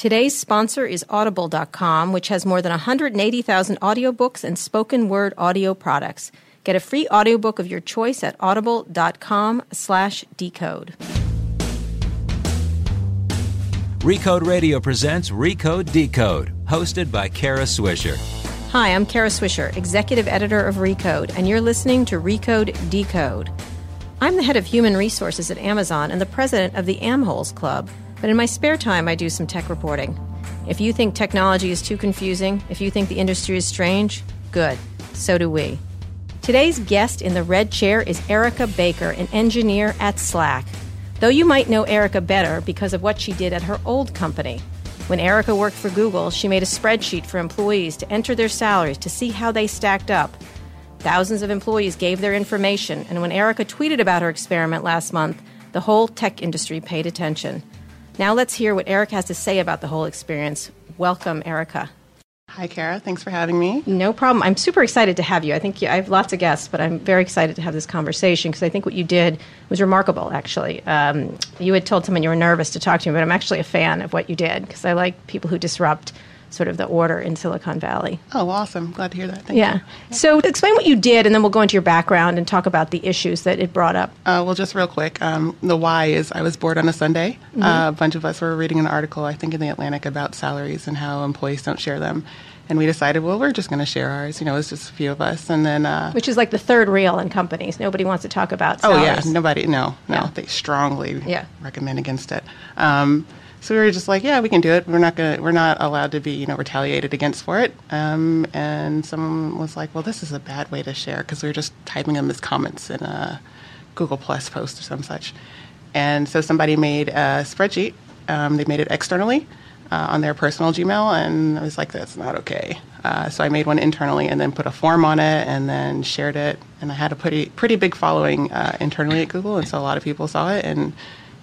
Today's sponsor is Audible.com, which has more than 180,000 audiobooks and spoken word audio products. Get a free audiobook of your choice at audible.com slash decode. Recode Radio presents Recode Decode, hosted by Kara Swisher. Hi, I'm Kara Swisher, executive editor of Recode, and you're listening to Recode Decode. I'm the head of human resources at Amazon and the president of the AmHoles Club, but in my spare time, I do some tech reporting. If you think technology is too confusing, if you think the industry is strange, good. So do we. Today's guest in the red chair is Erica Baker, an engineer at Slack. Though you might know Erica better because of what she did at her old company. When Erica worked for Google, she made a spreadsheet for employees to enter their salaries to see how they stacked up. Thousands of employees gave their information, and when Erica tweeted about her experiment last month, the whole tech industry paid attention. Now let's hear what Erica has to say about the whole experience. Welcome, Erica. Hi, Kara. Thanks for having me. No problem. I'm super excited to have you. I think you, I have lots of guests, but I'm very excited to have this conversation because I think what you did was remarkable, actually. Um, you had told someone you were nervous to talk to me, but I'm actually a fan of what you did because I like people who disrupt sort of the order in Silicon Valley. Oh, awesome. Glad to hear that. Thank yeah. You. So explain what you did, and then we'll go into your background and talk about the issues that it brought up. Uh, well, just real quick, um, the why is I was bored on a Sunday. Mm-hmm. Uh, a bunch of us were reading an article, I think in the Atlantic, about salaries and how employees don't share them. And we decided, well, we're just going to share ours. You know, it's just a few of us, and then uh, which is like the third reel in companies. Nobody wants to talk about. Salaries. Oh yeah, nobody. No, no, yeah. they strongly yeah. recommend against it. Um, so we were just like, yeah, we can do it. We're not gonna, we're not allowed to be, you know, retaliated against for it. Um, and someone was like, well, this is a bad way to share because we were just typing them as comments in a Google Plus post or some such. And so somebody made a spreadsheet. Um, they made it externally uh, on their personal Gmail, and I was like, that's not okay. Uh, so I made one internally and then put a form on it and then shared it. And I had a pretty pretty big following uh, internally at Google, and so a lot of people saw it and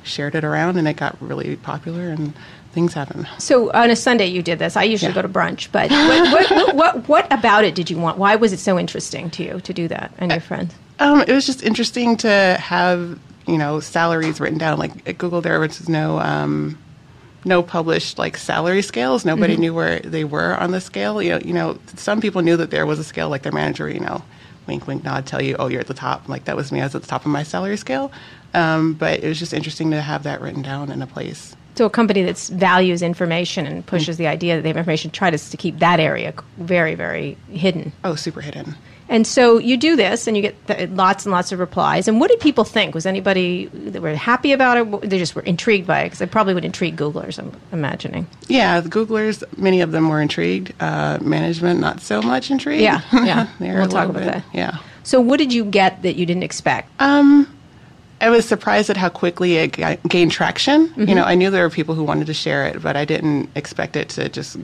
shared it around, and it got really popular and things happen. So on a Sunday you did this. I usually yeah. go to brunch, but what, what, what, what, about it did you want? Why was it so interesting to you to do that and your friends? Um, it was just interesting to have you know salaries written down. Like at Google, there was no um, no published like salary scales. Nobody mm-hmm. knew where they were on the scale. You know, you know, some people knew that there was a scale, like their manager. You know, wink, wink, nod, tell you, oh, you're at the top. Like that was me. I was at the top of my salary scale. Um, but it was just interesting to have that written down in a place. So a company that values information and pushes mm-hmm. the idea that they have information tries to keep that area very, very hidden. Oh, super hidden. And so you do this, and you get th- lots and lots of replies. And what did people think? Was anybody that were happy about it? They just were intrigued by it because it probably would intrigue Googlers. I'm imagining. Yeah, the Googlers, many of them were intrigued. Uh, management, not so much intrigued. Yeah, yeah. we'll talk about bit, that. Yeah. So, what did you get that you didn't expect? Um, I was surprised at how quickly it gained traction. Mm-hmm. You know, I knew there were people who wanted to share it, but I didn't expect it to just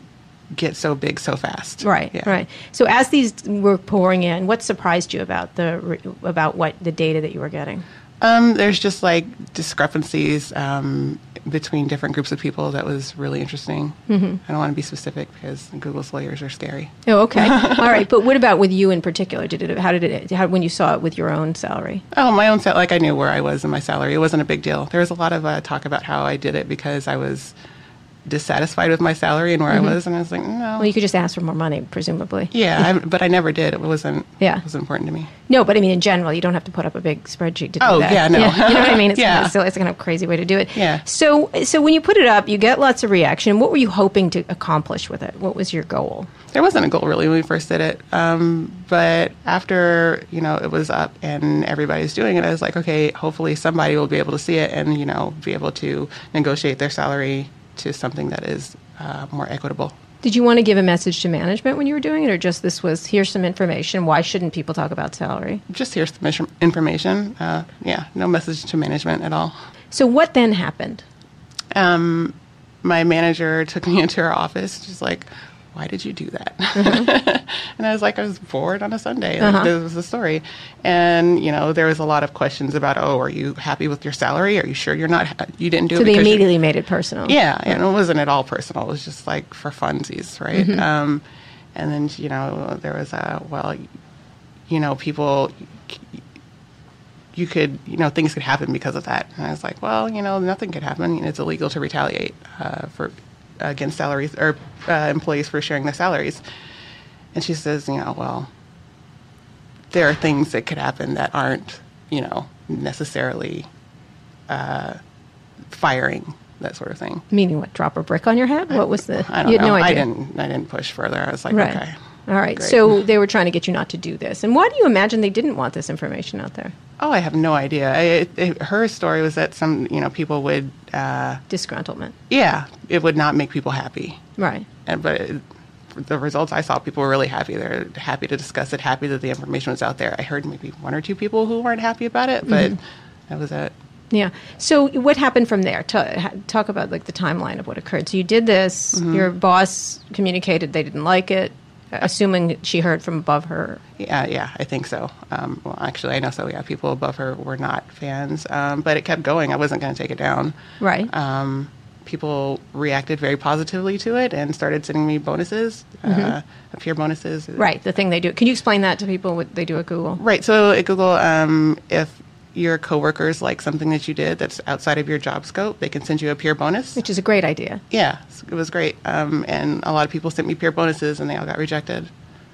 get so big so fast. Right, yeah. right. So as these were pouring in, what surprised you about the about what the data that you were getting? Um, there's just like discrepancies um, between different groups of people that was really interesting. Mm-hmm. I don't want to be specific because Google's lawyers are scary. Oh, okay. All right. But what about with you in particular? Did it? How did it? How, when you saw it with your own salary? Oh, my own salary. Like I knew where I was in my salary. It wasn't a big deal. There was a lot of uh, talk about how I did it because I was dissatisfied with my salary and where mm-hmm. I was, and I was like, no. Well, you could just ask for more money, presumably. Yeah, I, but I never did. It wasn't. Yeah, it was important to me. No, but I mean, in general, you don't have to put up a big spreadsheet to do oh, that. yeah, no. Yeah, you know what I mean? It's yeah. kind of silly. It's kind of crazy way to do it. Yeah. So, so when you put it up, you get lots of reaction. What were you hoping to accomplish with it? What was your goal? There wasn't a goal really when we first did it, um, but after you know it was up and everybody's doing it, I was like, okay, hopefully somebody will be able to see it and you know be able to negotiate their salary to something that is uh, more equitable. Did you want to give a message to management when you were doing it, or just this was here's some information? Why shouldn't people talk about salary? Just here's some information. Uh, yeah, no message to management at all. So what then happened? Um, my manager took me into her office. She's like, why did you do that? Mm-hmm. and I was like, I was bored on a Sunday. Uh-huh. This was the story. And, you know, there was a lot of questions about, oh, are you happy with your salary? Are you sure you're not, you didn't do so it? So they immediately made it personal. Yeah. And it wasn't at all personal. It was just like for funsies, right? Mm-hmm. Um, and then, you know, there was a, well, you know, people, you could, you know, things could happen because of that. And I was like, well, you know, nothing could happen. It's illegal to retaliate uh, for against salaries or uh, employees for sharing their salaries. And she says, you know, well, there are things that could happen that aren't, you know, necessarily uh, firing that sort of thing. Meaning what? Drop a brick on your head? What was the? I don't you know. No I didn't. I didn't push further. I was like, right. okay. All right. Great. So they were trying to get you not to do this. And why do you imagine they didn't want this information out there? Oh, I have no idea. I, it, it, her story was that some, you know, people would. Uh, Disgruntlement. yeah, it would not make people happy. Right. And but it, the results I saw, people were really happy. They're happy to discuss it, happy that the information was out there. I heard maybe one or two people who weren't happy about it, but Mm-hmm. that was it. Yeah. So what happened from there? Talk about like the timeline of what occurred. So you did this. Mm-hmm. Your boss communicated they didn't like it, assuming she heard from above her. Yeah, yeah, I think so. Um, well, actually, I know so. Yeah, people above her were not fans, um, but it kept going. I wasn't going to take it down. Right. Um, people reacted very positively to it and started sending me bonuses, uh, peer bonuses. Mm-hmm. right. The thing they do. Can you explain that to people? What they do at Google? Right. So at Google, um, if your coworkers like something that you did that's outside of your job scope, they can send you a peer bonus. Which is a great idea Yeah, it was great. Um, and a lot of people sent me peer bonuses, and they all got rejected.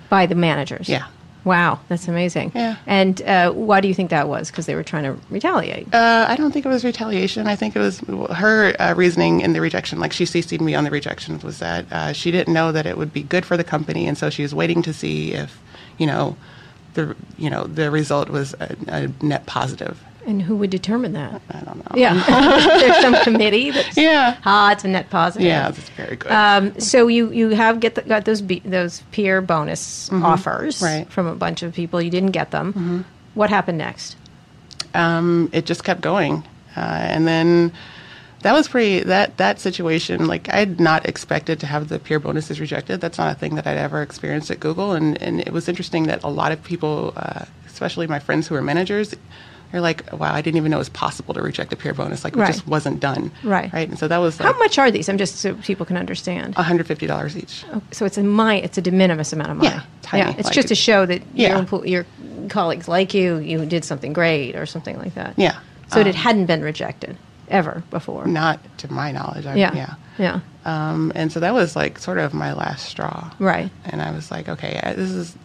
by the managers. Yeah. Wow, that's amazing. Yeah. And uh, why do you think that was? Because they were trying to retaliate. Uh, I don't think it was retaliation. I think it was her uh, reasoning in the rejection. Like she CC'd me on the rejection was that uh, she didn't know that it would be good for the company, and so she was waiting to see if, you know, the you know the result was a, a net positive. and who would determine that? I don't know. Yeah. There's some committee that's Yeah. ah, it's a net positive. Yeah, that's very good. Um, so you you have get the, got those be, those peer bonus offers Mm-hmm. Right. Mm-hmm. from a bunch of people. You didn't get them. What happened next? um, it just kept going, uh, and then that was pretty. That that situation, like I had not expected to have the peer bonuses rejected. That's not a thing that I'd ever experienced at Google, and and it was interesting that a lot of people, uh, especially my friends who are managers. They're like, wow, I didn't even know it was possible to reject a peer bonus. Like, Right. it just wasn't done. Right. Right. And so that was How much are these? I'm just so people can understand. $150 each. So it's a my it's a de minimis amount of money. Yeah, tiny, yeah it's like just to show that your Yeah. empl- your colleagues like you, you did something great or something like that. Yeah. So it Um, hadn't been rejected ever before. Not to my knowledge. I, Yeah. Yeah. Yeah. Um, and so that was like sort of my last straw. Right. And I was like, okay, this is.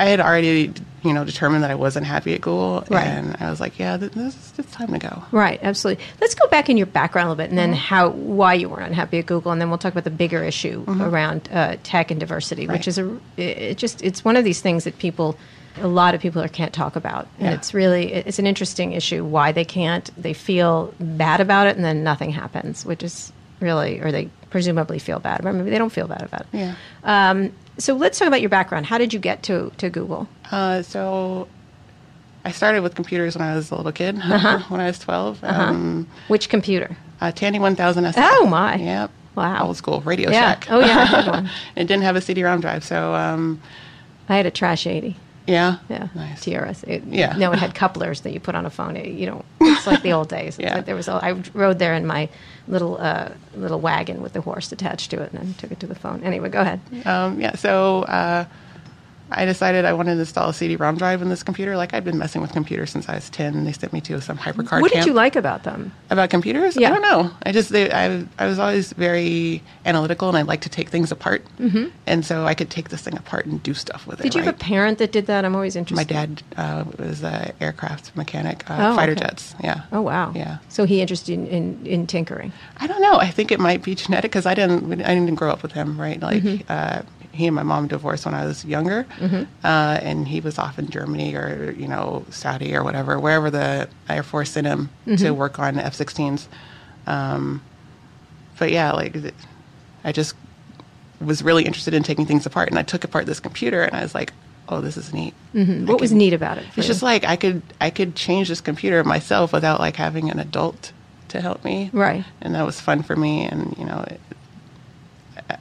I had already, you know, determined that I wasn't happy at Google, Right. and I was like, yeah, this is it's time to go. Right, absolutely. Let's go back in your background a little bit, and Mm-hmm. then how why you were unhappy at Google, and then we'll talk about the bigger issue around uh, tech and diversity, which Mm-hmm. Is a it just it's one of these things that people, a lot of people are, can't talk about, and Yeah. it's really it's an interesting issue. Why they can't? They feel bad about it, and then nothing happens, which is really, or they presumably feel bad, but maybe they don't feel bad about it. Yeah. Um, so let's talk about your background. How did you get to to Google? Uh, so I started with computers when I was a little kid, Uh-huh. when I was 12. Um, Which computer? uh, Tandy 1000 SF. Oh, my. Yep. Wow. Old school Radio Yeah. Shack. Oh, yeah, it didn't have a CD-ROM drive, so um, I had a trash eighty. Yeah. Yeah, Nice. TRS. It, Yeah. No, it had couplers that you put on a phone. It, you know, it's like the old days. Yeah. like there was. A, I rode there in my little uh, little wagon with the horse attached to it, and then took it to the phone. Anyway, go ahead. Um, yeah, so uh, I decided I wanted to install a CD-ROM drive in this computer. Like I'd been messing with computers since I was ten. And they sent me to some hypercard. what did camp. you like about them? about computers? Yeah. I don't know. I just they, I I was always very analytical, and I like to take things apart. Mm-hmm. And so I could take this thing apart and do stuff with it. Did you have a parent that did that? I'm always interested. My dad uh, was an aircraft mechanic, uh, Oh, fighter okay. jets. Yeah. Oh wow. Yeah. So he interested in, in, in tinkering. I don't know. I think it might be genetic because I didn't. I didn't grow up with him, right? Like Mm-hmm. uh, he and my mom divorced when I was younger, uh, and he was off in Germany or you know Saudi or whatever, wherever the Air Force sent him Mm-hmm. to work on F-16s. Um, but yeah, like I just was really interested in taking things apart, and I took apart this computer, and I was like, "Oh, this is neat." Mm-hmm. What I was neat about it? It's you? just like I could I could change this computer myself without like having an adult to help me. Right. And that was fun for me. And you know, it,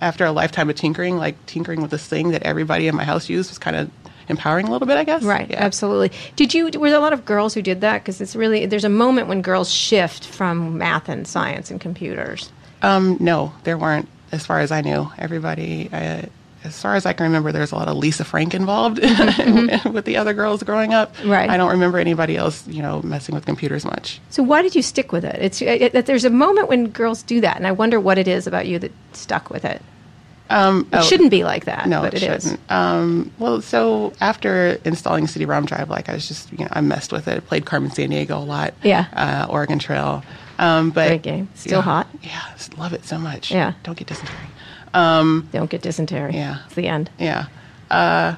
after a lifetime of tinkering, like tinkering with this thing that everybody in my house used was kind of empowering a little bit, I guess. Right, Yeah. absolutely. Did you? Were there a lot of girls who did that? Because it's really there's a moment when girls shift from math and science and computers. Um, no, there weren't, as far as I knew. Everybody, uh, as far as I can remember, there's a lot of Lisa Frank involved mm-hmm. with the other girls growing up. Right. I don't remember anybody else, you know, messing with computers much. So why did you stick with it? It's it, it, there's a moment when girls do that, and I wonder what it is about you that stuck with it. Um, it oh, shouldn't be like that. No, but it, it shouldn't. Um, well, so after installing CD-ROM drive, like I was just, you know, I messed with it. I played Carmen Sandiego a lot. Yeah. Uh, Oregon Trail. Um, but Great game. Still yeah, hot. Yeah, love it so much. Yeah. Don't get dysentery. Um, Don't get dysentery. Yeah. It's the end. Yeah. Uh,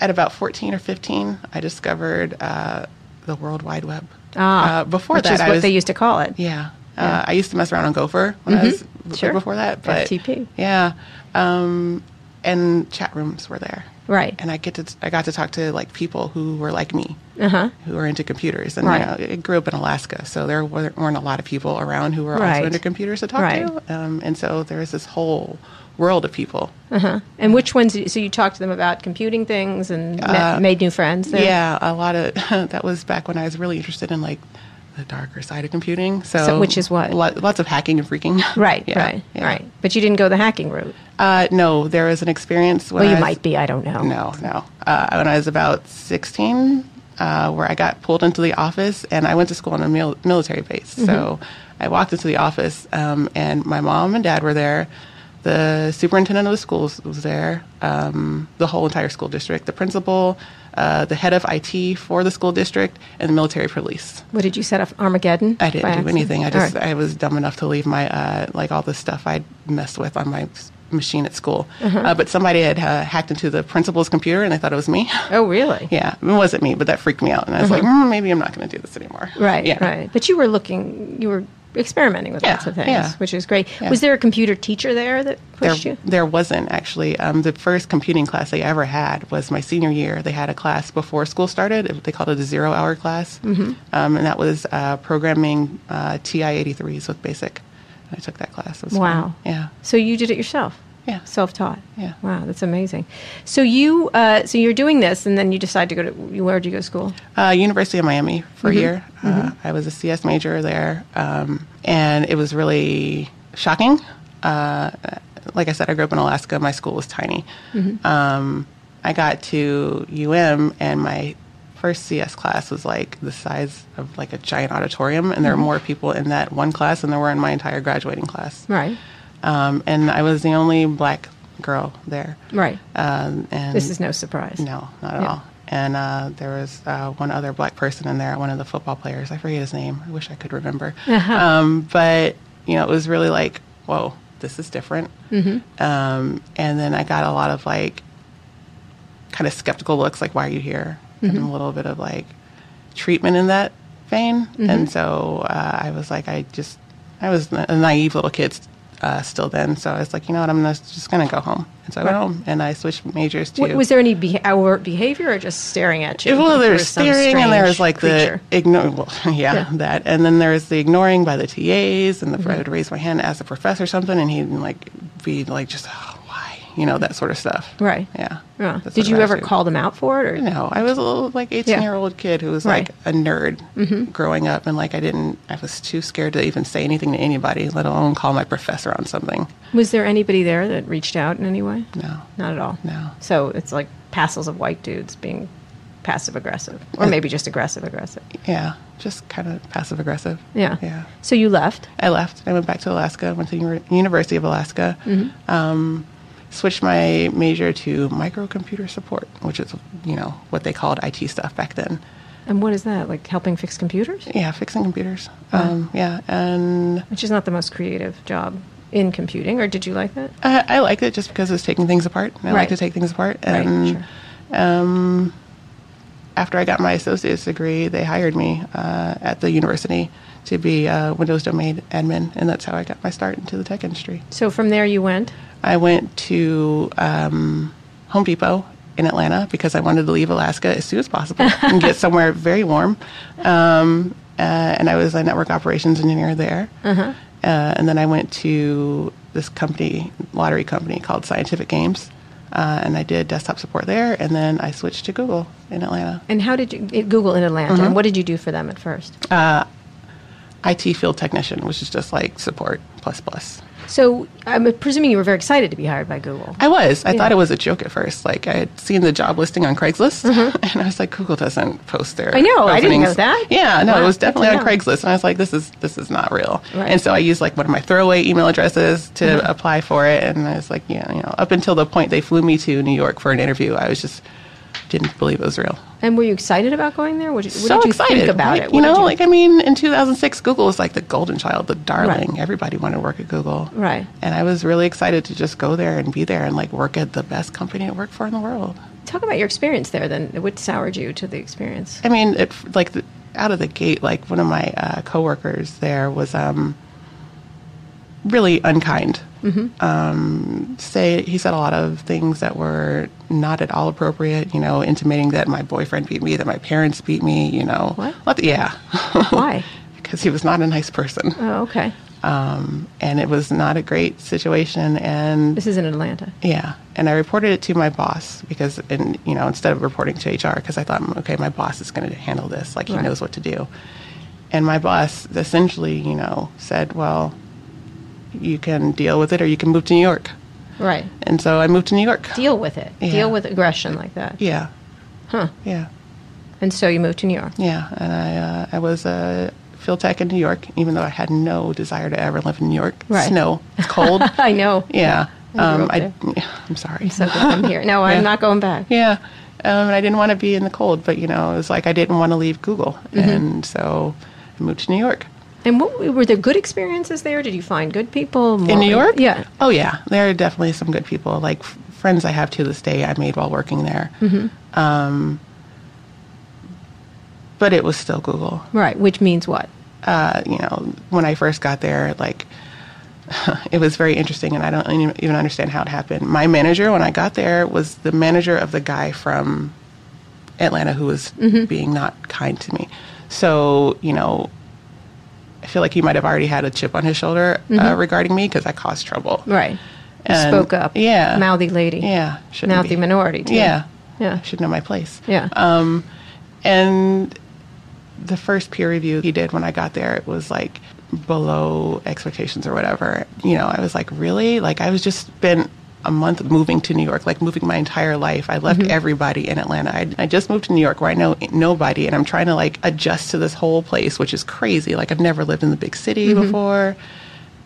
at about 14 or 15, I discovered uh, the World Wide Web. Ah, uh, before which that, is I what was, they used to call it. Yeah. Uh, yeah. I used to mess around on Gopher when mm-hmm. I was sure. before that, but FTP. Yeah, um, and chat rooms were there. Right. And I get to I got to talk to like people who were like me, uh-huh. who were into computers. And right. you know, I grew up in Alaska, so there weren't a lot of people around who were right. also into computers to talk right. to. Um, and so there was this whole world of people. Uh-huh. And which ones? So you talked to them about computing things and uh, made new friends. There? Yeah, a lot of that was back when I was really interested in like the darker side of computing. So, so which is what? lots of hacking and freaking. Right, yeah, right, yeah. right. But you didn't go the hacking route. Uh, no, there was an experience. When well, you was, might be. I don't know. No, no. Uh, when I was about sixteen, uh, where I got pulled into the office, and I went to school on a mil- military base. Mm-hmm. So I walked into the office, um, and my mom and dad were there. The superintendent of the schools was there. Um, the whole entire school district. The principal uh, the head of IT for the school district, and the military police. What did you set up Armageddon? I didn't do anything. I just right. I was dumb enough to leave my uh, like all the stuff I'd messed with on my machine at school. Uh-huh. Uh, but somebody had uh, hacked into the principal's computer and they thought it was me. Oh, really? yeah, it wasn't me, but that freaked me out. And I was uh-huh. like, mm, maybe I'm not going to do this anymore. Right, yeah. right. But you were looking, you were experimenting with yeah, lots of things, yeah. which is great. Yeah. Was there a computer teacher there that pushed there, you? There wasn't actually. Um, the first computing class I ever had was my senior year. They had a class before school started. They called it a zero-hour class, mm-hmm. um, and that was uh, programming uh, TI-83s with BASIC. I took that class. wow. Fun. Yeah. So you did it yourself? Yeah. Self-taught. Yeah. Wow, that's amazing. So you, uh, so you're doing this, and then you decide to go to where did you go to school? Uh, University of Miami for mm-hmm. a year. Uh, mm-hmm. I was a CS major there, um, and it was really shocking. Uh, like I said, I grew up in Alaska. My school was tiny. Mm-hmm. Um, I got to UM, and my first CS class was like the size of like a giant auditorium, and there were more people in that one class than there were in my entire graduating class. Right. Um, and I was the only black girl there. Right. Um, and this is no surprise. No, not at Yeah. all. And uh, there was uh, one other black person in there, one of the football players. I forget his name. I wish I could remember. Uh-huh. Um, but you know, it was really like, whoa, this is different. Mm-hmm. Um, and then I got a lot of like, kind of skeptical looks, like, why are you here? And Mm-hmm. a little bit of like treatment in that vein. Mm-hmm. And so uh, I was like, I just, I was a naive little kid uh, still then. So I was like, you know what, I'm gonna, just going to go home. And so I went home and I switched majors to. Was there any be- behavior or just staring at you? well, Like there was staring and there was like creature? the ignore. Well, yeah, Yeah. that. And then there was the ignoring by the TAs, and the Mm-hmm. I would raise my hand, ask the professor something, and he'd like be like, just oh, you know, that sort of stuff. Right. Yeah. Yeah. Did you ever call them out for it? Or? No, I was a little like eighteen year old kid who was like Right. Mm-hmm. a nerd growing up, and like I didn't, I was too scared to even say anything to anybody, let alone call my professor on something. Was there anybody there that reached out in any way? No. Not at all. No. So it's like passels of white dudes being passive aggressive, or maybe just aggressive aggressive. Yeah, just kind of passive aggressive. Yeah. Yeah. So you left. I left. I went back to Alaska. Went to University of Alaska. Mm-hmm. Um, switched my major to microcomputer support, which is you know what they called IT stuff back then. And what is that? Like helping fix computers? Yeah, fixing computers. Um, yeah, and Which is not the most creative job in computing, or did you like that? I, I liked it just because it was taking things apart. I Right. like to take things apart. Right, And sure. um, after I got my associate's degree, they hired me uh, at the university to be a Windows domain admin, and that's how I got my start into the tech industry. So from there you went. I went to um, Home Depot in Atlanta because I wanted to leave Alaska as soon as possible and get somewhere very warm. Um, uh, and I was a network operations engineer there. Uh-huh. Uh, and then I went to this company, lottery company called Scientific Games. Uh, and I did desktop support there, and then I switched to Google in Atlanta. And how did you Google in Atlanta? Mm-hmm. And what did you do for them at first? IT field technician, which is just like support plus plus. So I'm presuming you were very excited to be hired by Google. I was. I yeah. thought it was a joke at first. Like I had seen the job listing on Craigslist, mm-hmm. and I was like, Google doesn't post their. I know. Openings. I didn't know that. Yeah, no, wow. it was definitely on Craigslist, and I was like, this is this is not real. Right. And so I used like one of my throwaway email addresses to mm-hmm. apply for it, and I was like, yeah, you know, up until the point they flew me to New York for an interview, I was just didn't believe it was real. And were you excited about going there? What did, what so did you excited, think about like, it? What you know, you... like I mean, in 2006, Google was like the golden child, the darling. Right. Everybody wanted to work at Google, right? And I was really excited to just go there and be there and like work at the best company to work for in the world. Talk about your experience there. Then, what soured you to the experience? I mean, it like the, out of the gate, like one of my uh, coworkers there was um, really unkind. Mm-hmm. Um, say he said a lot of things that were not at all appropriate. You know, intimating that my boyfriend beat me, that my parents beat me. You know, what? yeah. Why? because he was not a nice person. Oh, okay. Um, and it was not a great situation. And this is in Atlanta. Yeah, and I reported it to my boss because, in, you know, instead of reporting to HR, because I thought, okay, my boss is going to handle this, like he right. knows what to do. And my boss essentially, you know, said, well, you can deal with it or you can move to New York. Right. And so I moved to New York. Deal with it. Yeah. Deal with aggression like that. Yeah. Huh. Yeah. And so you moved to New York. Yeah, and I uh, I was a field tech in New York, even though I had no desire to ever live in New York. Right. Snow, it's cold. I know. Yeah. Um, I, am sorry. I'm so glad I'm here. No, I'm not going back. Yeah. Um, and I didn't want to be in the cold, but you know, it was like I didn't want to leave Google, mm-hmm. and so I moved to New York. And what were there good experiences there? Did you find good people More, in New York? Yeah. Oh yeah, there are definitely some good people. Like f- friends I have to this day, I made while working there. Mm-hmm. Um, but it was still Google. Right, which means what? Uh, you know, when I first got there, like it was very interesting, and I don't even understand how it happened. My manager, when I got there, was the manager of the guy from Atlanta who was mm-hmm. being not kind to me. So, you know, I feel like he might have already had a chip on his shoulder uh, mm-hmm. uh, regarding me because I caused trouble. Right. And spoke up. Yeah. Mouthy lady. Yeah. Mouthy be. minority, too. Yeah. Yeah. Should know my place. Yeah. Um, and the first peer review he did when I got there, it was like below expectations or whatever. You know, I was like, really? Like, I was just been a month moving to New York, like moving my entire life. I left mm-hmm. everybody in Atlanta. I, I, just moved to New York where I know nobody, and I'm trying to like adjust to this whole place, which is crazy. Like I've never lived in the big city mm-hmm. before.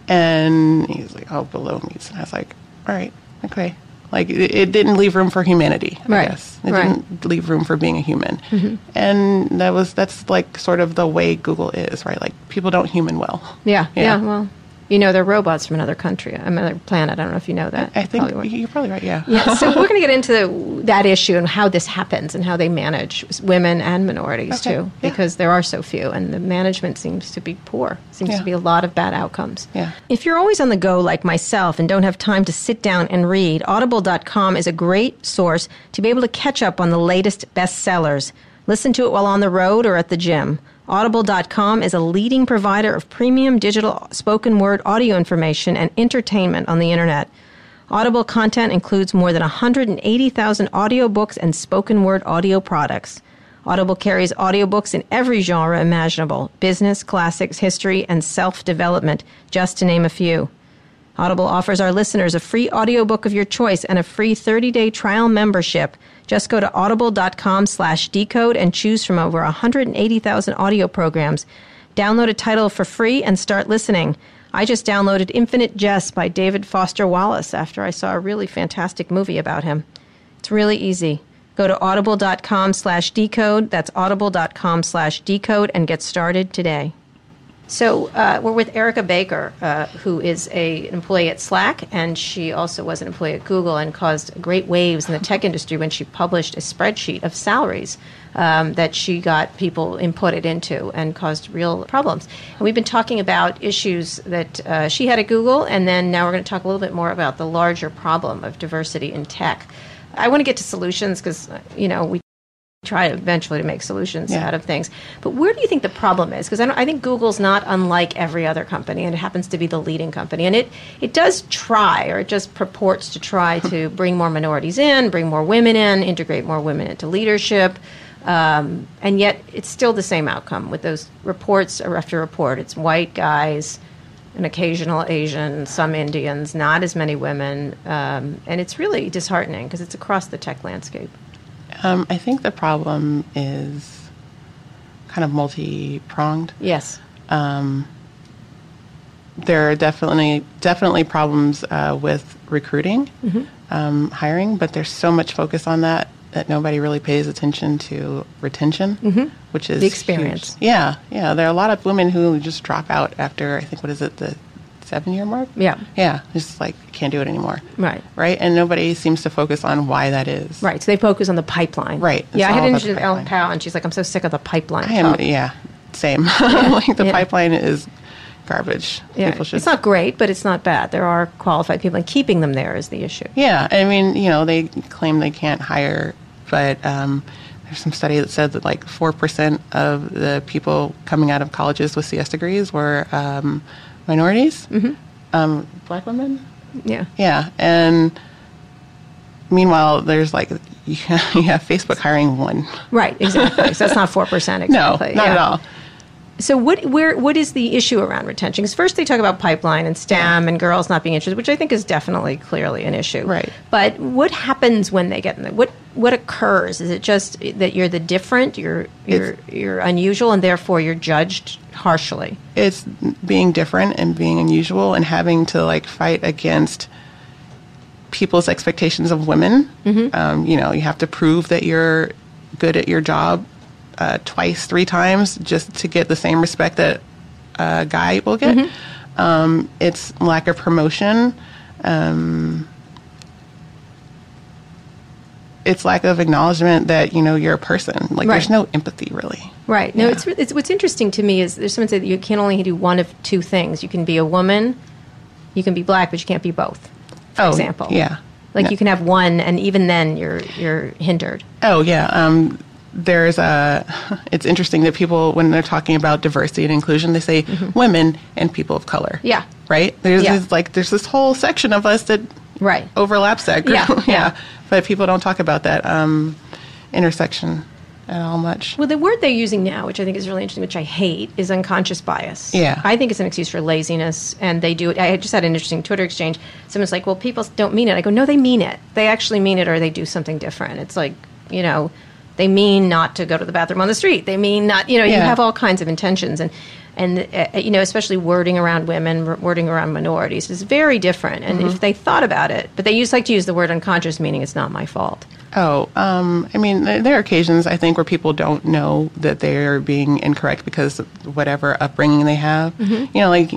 And he's like, "Oh, below me. and I was like, "All right, okay." Like it, it didn't leave room for humanity. I right. guess it right. didn't leave room for being a human, mm-hmm. and that was that's like sort of the way Google is, right? Like people don't human well. Yeah, yeah. yeah well, you know, they're robots from another country, another planet. I don't know if you know that. I, think probably you're probably right. Yeah. Yeah. So we're going to get into the, that issue and how this happens and how they manage women and minorities okay. too, yeah. because there are so few, and the management seems to be poor. Seems yeah. to be a lot of bad outcomes. Yeah. If you're always on the go like myself and don't have time to sit down and read, Audible.com is a great source to be able to catch up on the latest bestsellers. Listen to it while on the road or at the gym. Audible.com is a leading provider of premium digital spoken word audio information and entertainment on the internet. Audible content includes more than 180,000 audiobooks and spoken word audio products. Audible carries audiobooks in every genre imaginable business, classics, history, and self development, just to name a few. Audible offers our listeners a free audiobook of your choice and a free 30-day trial membership. Just go to audible.com slash decode and choose from over 180,000 audio programs. Download a title for free and start listening. I just downloaded Infinite Jest by David Foster Wallace after I saw a really fantastic movie about him. It's really easy. Go to audible.com slash decode. That's audible.com slash decode and get started today. So uh, we're with Erica Baker, uh, who is a, an employee at Slack, and she also was an employee at Google and caused great waves in the tech industry when she published a spreadsheet of salaries um, that she got people inputted into and caused real problems. And we've been talking about issues that uh, she had at Google, and then now we're going to talk a little bit more about the larger problem of diversity in tech. I want to get to solutions because you know we try eventually to make solutions yeah. out of things. But where do you think the problem is? Because I, I, think Google's not unlike every other company, and it happens to be the leading company. And it, it does try, or it just purports to try to bring more minorities in, bring more women in, integrate more women into leadership. Um, and yet, it's still the same outcome with those reports after report. It's white guys an occasional Asian, some Indians, not as many women, um, and it's really disheartening because it's across the tech landscape. Um, I think the problem is kind of multi pronged. Yes. Um, there are definitely definitely problems uh, with recruiting, mm-hmm. um, hiring, but there's so much focus on that that nobody really pays attention to retention, mm-hmm. which is the experience. Huge. Yeah, yeah. There are a lot of women who just drop out after I think what is it the seven year mark? Yeah, yeah. Just like can't do it anymore. Right, right. And nobody seems to focus on why that is. Right. So they focus on the pipeline. Right. It's yeah, I had an interview with Ellen Pao, and she's like, "I'm so sick of the pipeline." I am. Yeah. Same. Yeah. like the yeah. pipeline is garbage. Yeah, it's not great, but it's not bad. There are qualified people, and keeping them there is the issue. Yeah, I mean, you know, they claim they can't hire, but um, there's some study that said that like four percent of the people coming out of colleges with CS degrees were um, minorities, mm-hmm. um, black women. Yeah, yeah, and meanwhile, there's like you have Facebook hiring one. Right, exactly. so that's not four percent. Exactly. No, not yeah. at all. So what where what is the issue around retention? Because first they talk about pipeline and STEM yeah. and girls not being interested, which I think is definitely clearly an issue. Right. But what happens when they get in there? what what occurs? Is it just that you're the different, you're you're it's, you're unusual, and therefore you're judged harshly? It's being different and being unusual and having to like fight against people's expectations of women. Mm-hmm. Um, you know, you have to prove that you're good at your job uh, twice, three times just to get the same respect that a guy will get. Mm-hmm. Um, it's lack of promotion. Um, it's lack of acknowledgement that you know you're a person. Like right. there's no empathy really. Right. No, it's, it's what's interesting to me is there's someone said that you can only do one of two things. You can be a woman, you can be black, but you can't be both. For oh, example. Yeah. Like no. you can have one, and even then you're you're hindered. Oh yeah. Um, there's a it's interesting that people when they're talking about diversity and inclusion they say mm-hmm. women and people of color. Yeah. Right? There's yeah. this, like there's this whole section of us that right. overlaps that group. Yeah, yeah. but people don't talk about that um, intersection at all much. Well the word they're using now which i think is really interesting which i hate is unconscious bias. Yeah. I think it's an excuse for laziness and they do it. I just had an interesting twitter exchange. Someone's like well people don't mean it. I go no they mean it. They actually mean it or they do something different. It's like you know they mean not to go to the bathroom on the street. They mean not, you know, yeah. you have all kinds of intentions. And, and uh, you know, especially wording around women, wording around minorities is very different. And mm-hmm. if they thought about it, but they use like to use the word unconscious, meaning it's not my fault. Oh, um, I mean, there are occasions I think where people don't know that they're being incorrect because of whatever upbringing they have. Mm-hmm. You know, like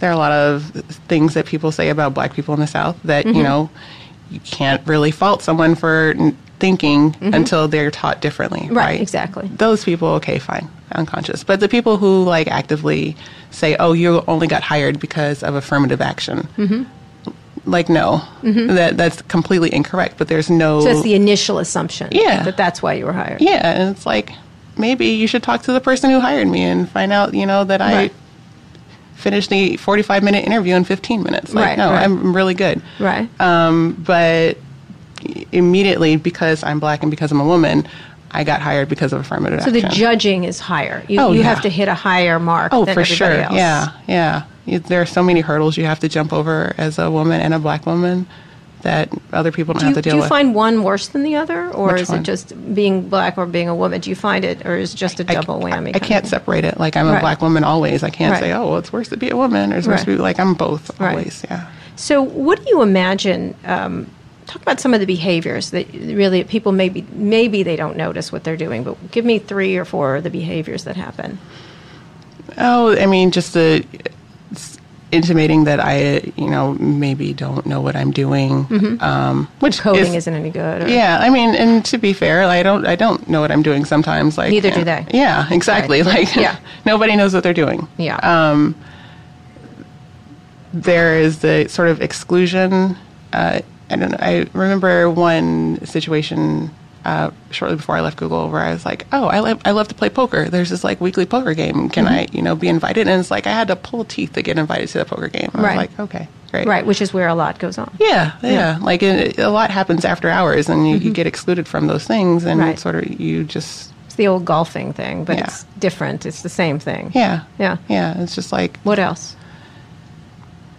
there are a lot of things that people say about black people in the South that mm-hmm. you know you can't really fault someone for thinking mm-hmm. until they're taught differently. Right, right, exactly. Those people, okay, fine, unconscious. But the people who like actively say, "Oh, you only got hired because of affirmative action," mm-hmm. like no, mm-hmm. that that's completely incorrect. But there's no. So that's the initial assumption. Yeah, that that's why you were hired. Yeah, and it's like maybe you should talk to the person who hired me and find out, you know, that right. I finished the 45 minute interview in 15 minutes. Like, right, no, right. I'm really good. Right. Um, but immediately because I'm black and because I'm a woman, I got hired because of affirmative so action. So the judging is higher. You, oh, you yeah. have to hit a higher mark. Oh, for sure. Else. Yeah, yeah. there are so many hurdles you have to jump over as a woman and a black woman that other people don't do you, have to deal with. Do you find one worse than the other, or Which is one? it just being black or being a woman? Do you find it, or is it just a double I, whammy? I, I can't separate it. Like I'm right. a black woman always. I can't right. say, oh, well, it's worse to be a woman, or it's worse to be like I'm both always. Yeah. So, what do you imagine? Um, talk about some of the behaviors that really people maybe maybe they don't notice what they're doing, but give me three or four of the behaviors that happen. Oh, I mean, just the intimating that I, you know, maybe don't know what I'm doing, mm-hmm. um, which coding is, not any good. Or? Yeah, I mean, and to be fair, I don't, I don't know what I'm doing sometimes. Like neither do they. Yeah, exactly. Right. Like yeah. nobody knows what they're doing. Yeah. Um, there is the sort of exclusion. Uh, I don't know. I remember one situation uh, shortly before I left Google where I was like, "Oh, I love I love to play poker. There's this like weekly poker game. Can mm-hmm. I, you know, be invited?" And it's like I had to pull teeth to get invited to the poker game. I right. was like, "Okay, great." Right, which is where a lot goes on. Yeah, yeah. yeah. Like it, a lot happens after hours, and you, mm-hmm. you, get excluded from those things, and right. sort of you just. It's the old golfing thing, but yeah. it's different. It's the same thing. Yeah, yeah, yeah. It's just like what else?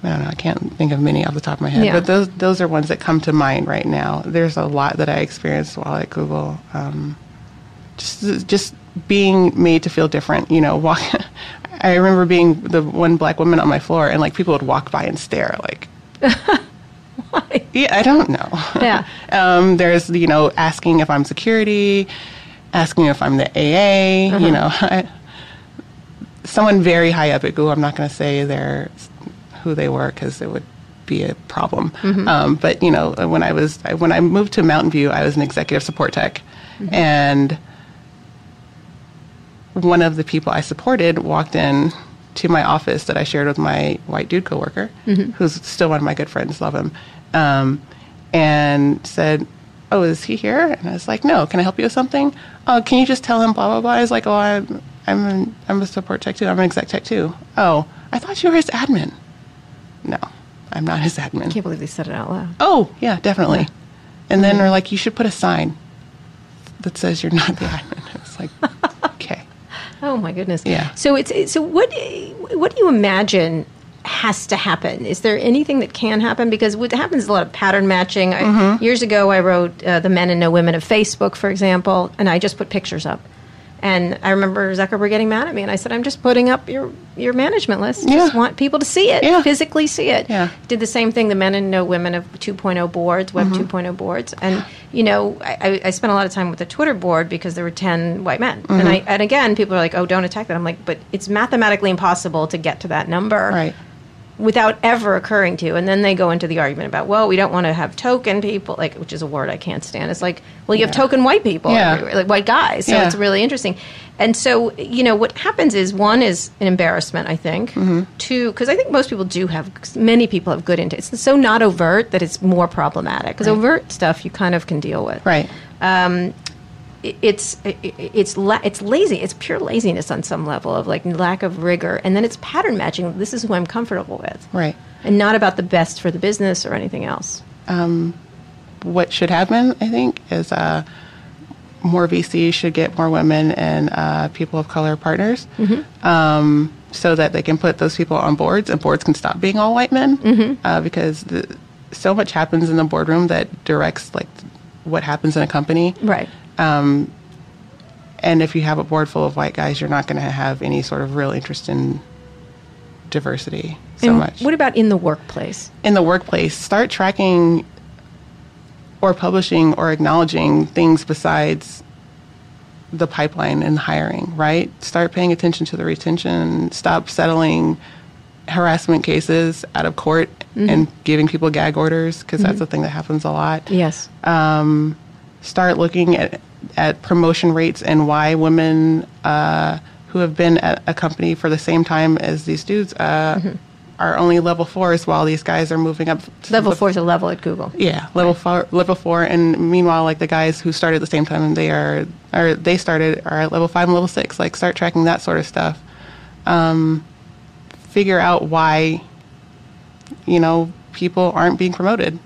I don't know. I can't think of many off the top of my head, yeah. but those those are ones that come to mind right now. There's a lot that I experienced while at Google. Um, just just being made to feel different. You know, walk. I remember being the one black woman on my floor, and like people would walk by and stare, like. Why? Yeah, I don't know. Yeah. um, there's you know asking if I'm security, asking if I'm the AA. Uh-huh. You know, I, someone very high up at Google. I'm not going to say they're who they were because it would be a problem. Mm-hmm. Um, but you know, when I was when I moved to Mountain View, I was an executive support tech, mm-hmm. and one of the people I supported walked in to my office that I shared with my white dude coworker, mm-hmm. who's still one of my good friends, love him, um, and said, "Oh, is he here?" And I was like, "No, can I help you with something?" "Oh, can you just tell him blah blah blah?" I was like, "Oh, I'm I'm an, I'm a support tech too. I'm an exec tech too." "Oh, I thought you were his admin." No, I'm not his admin. I can't believe they said it out loud. Oh, yeah, definitely. Yeah. And then they're like, you should put a sign that says you're not the admin. It's like, okay. Oh my goodness. Yeah. So it's so what what do you imagine has to happen? Is there anything that can happen? Because what happens is a lot of pattern matching. Mm-hmm. I, years ago, I wrote uh, the Men and No Women of Facebook, for example, and I just put pictures up. And I remember Zuckerberg getting mad at me, and I said, "I'm just putting up your your management list. Yeah. Just want people to see it, yeah. physically see it." Yeah. Did the same thing. The men and no women of 2.0 boards, Web mm-hmm. 2.0 boards, and you know, I, I, spent a lot of time with the Twitter board because there were 10 white men, mm-hmm. and I and again, people are like, "Oh, don't attack that." I'm like, but it's mathematically impossible to get to that number. Right without ever occurring to. You. And then they go into the argument about, well, we don't want to have token people, like which is a word I can't stand. It's like, well, you yeah. have token white people, yeah. like white guys. So yeah. it's really interesting. And so, you know, what happens is one is an embarrassment, I think. Mm-hmm. Two, because I think most people do have, many people have good intent. It's so not overt that it's more problematic. Because right. overt stuff you kind of can deal with. Right. Um, it's it's la- it's lazy. It's pure laziness on some level of like lack of rigor, and then it's pattern matching. This is who I'm comfortable with, right? And not about the best for the business or anything else. Um, what should happen, I think, is uh, more VCs should get more women and uh, people of color partners, mm-hmm. um, so that they can put those people on boards, and boards can stop being all white men, mm-hmm. uh, because the, so much happens in the boardroom that directs like what happens in a company, right? Um, and if you have a board full of white guys, you're not going to have any sort of real interest in diversity so and much. What about in the workplace? In the workplace, start tracking or publishing or acknowledging things besides the pipeline and hiring, right? Start paying attention to the retention, stop settling harassment cases out of court mm-hmm. and giving people gag orders because mm-hmm. that's the thing that happens a lot. Yes. Um, start looking at at promotion rates and why women uh, who have been at a company for the same time as these dudes uh, mm-hmm. are only level fours while these guys are moving up. level four is a level at Google. Yeah, level four, level four, and meanwhile, like the guys who started at the same time and they are, or they started are at level five and level six. Like start tracking that sort of stuff. Um, figure out why, you know, people aren't being promoted.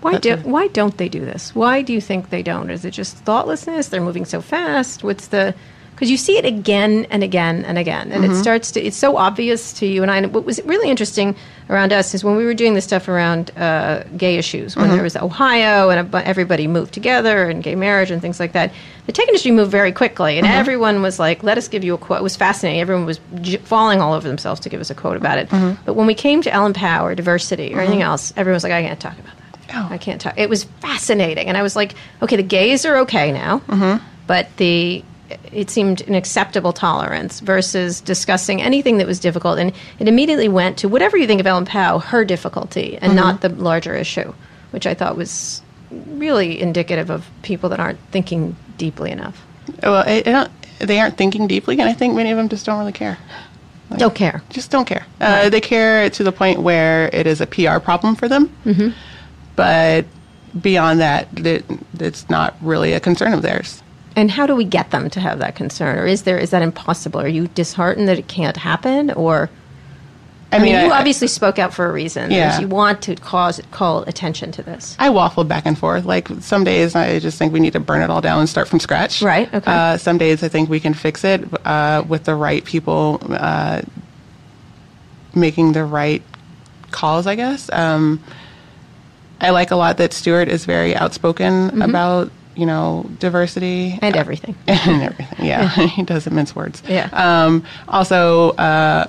Why do why don't they do this? Why do you think they don't? Is it just thoughtlessness? They're moving so fast. What's the because you see it again and again and again, and mm-hmm. it starts to. It's so obvious to you and I. And what was really interesting around us is when we were doing the stuff around uh, gay issues, when mm-hmm. there was Ohio and a, everybody moved together and gay marriage and things like that. The tech industry moved very quickly, and mm-hmm. everyone was like, "Let us give you a quote." It was fascinating. Everyone was j- falling all over themselves to give us a quote about it. Mm-hmm. But when we came to Ellen Pao, diversity, or anything mm-hmm. else, everyone was like, "I can't talk about." That. Oh. I can't talk. It was fascinating, and I was like, okay, the gays are okay now, mm-hmm. but the it seemed an acceptable tolerance versus discussing anything that was difficult, and it immediately went to whatever you think of Ellen Pao, her difficulty, and mm-hmm. not the larger issue, which I thought was really indicative of people that aren't thinking deeply enough. Well, it, it they aren't thinking deeply, and I think many of them just don't really care. Like, don't care. Just don't care. Uh, they care to the point where it is a PR problem for them. Mm-hmm but beyond that, it, it's not really a concern of theirs. And how do we get them to have that concern, or is there is that impossible? Are you disheartened that it can't happen, or? I, I mean, mean, you I, obviously spoke out for a reason. Yeah. You want to cause call attention to this. I waffle back and forth. Like some days, I just think we need to burn it all down and start from scratch. Right. Okay. Uh, some days, I think we can fix it uh, with the right people uh, making the right calls, I guess. Um, I like a lot that Stewart is very outspoken mm-hmm. about you know diversity and everything and everything. Yeah, he doesn't mince words. Yeah. Um, also, uh,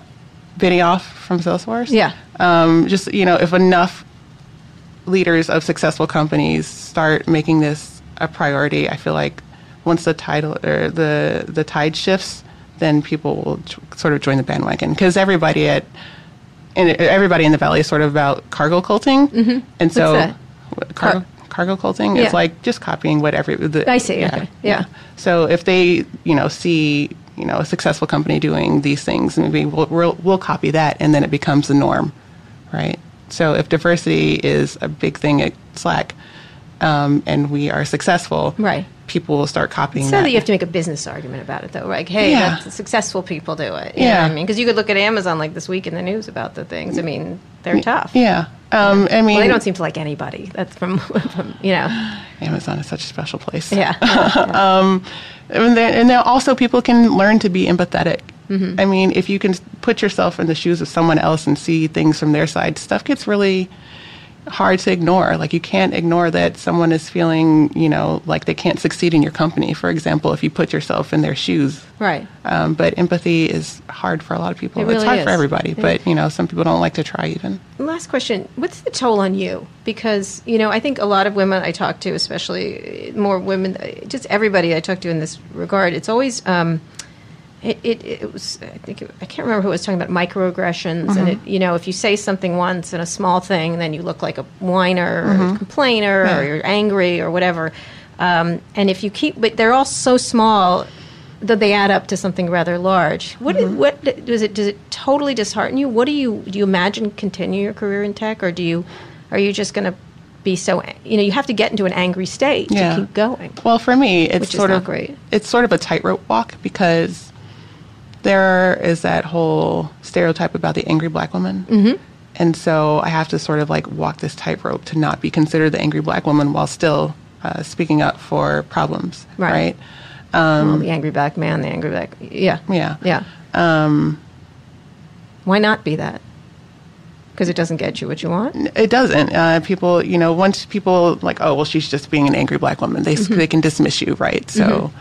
Benioff from Salesforce. Yeah. Um, just you know, if enough leaders of successful companies start making this a priority, I feel like once the title or the the tide shifts, then people will sort of join the bandwagon because everybody at and everybody in the valley is sort of about cargo culting, mm-hmm. and so cargo, Car- cargo culting yeah. is like just copying what every. The, I see. Yeah, okay. yeah. yeah. So if they you know see you know a successful company doing these things, maybe we'll, we'll we'll copy that, and then it becomes the norm, right? So if diversity is a big thing at Slack, um, and we are successful, right? People will start copying. So that. that you have to make a business argument about it, though, like, hey, yeah. successful people do it. You yeah, I mean, because you could look at Amazon like this week in the news about the things. I mean, they're tough. Yeah, um, I mean, well, they don't seem to like anybody. That's from, from you know. Amazon is such a special place. Yeah. yeah. um, and then, and also people can learn to be empathetic. Mm-hmm. I mean, if you can put yourself in the shoes of someone else and see things from their side, stuff gets really hard to ignore. Like you can't ignore that someone is feeling, you know, like they can't succeed in your company. For example, if you put yourself in their shoes. Right. Um, but empathy is hard for a lot of people. It really it's hard is. for everybody, yeah. but you know, some people don't like to try even. Last question: What's the toll on you? Because you know, I think a lot of women I talk to, especially more women, just everybody I talk to in this regard, it's always. Um, it, it, it, was I think it, I can't remember who was talking about microaggressions mm-hmm. and it you know if you say something once in a small thing then you look like a whiner mm-hmm. or a complainer yeah. or you're angry or whatever um, and if you keep but they're all so small that they add up to something rather large what mm-hmm. what does it does it totally dishearten you what do you do you imagine continue your career in tech or do you are you just going to be so you know you have to get into an angry state yeah. to keep going well for me it's sort of great it's sort of a tightrope walk because there is that whole stereotype about the angry black woman. Mm-hmm. And so I have to sort of like walk this tightrope to not be considered the angry black woman while still uh, speaking up for problems. Right. right? Um, well, the angry black man, the angry black. Yeah. Yeah. Yeah. Um, Why not be that? Because it doesn't get you what you want. It doesn't. Uh, people, you know, once people like, oh, well, she's just being an angry black woman, they mm-hmm. they can dismiss you, right? So. Mm-hmm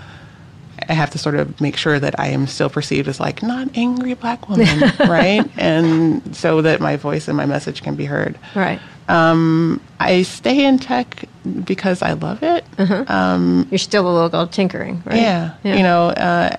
I have to sort of make sure that I am still perceived as like not angry black woman, right? And so that my voice and my message can be heard. Right. Um, I stay in tech because I love it. Uh-huh. Um, You're still a little tinkering, right? Yeah. yeah. You know, uh,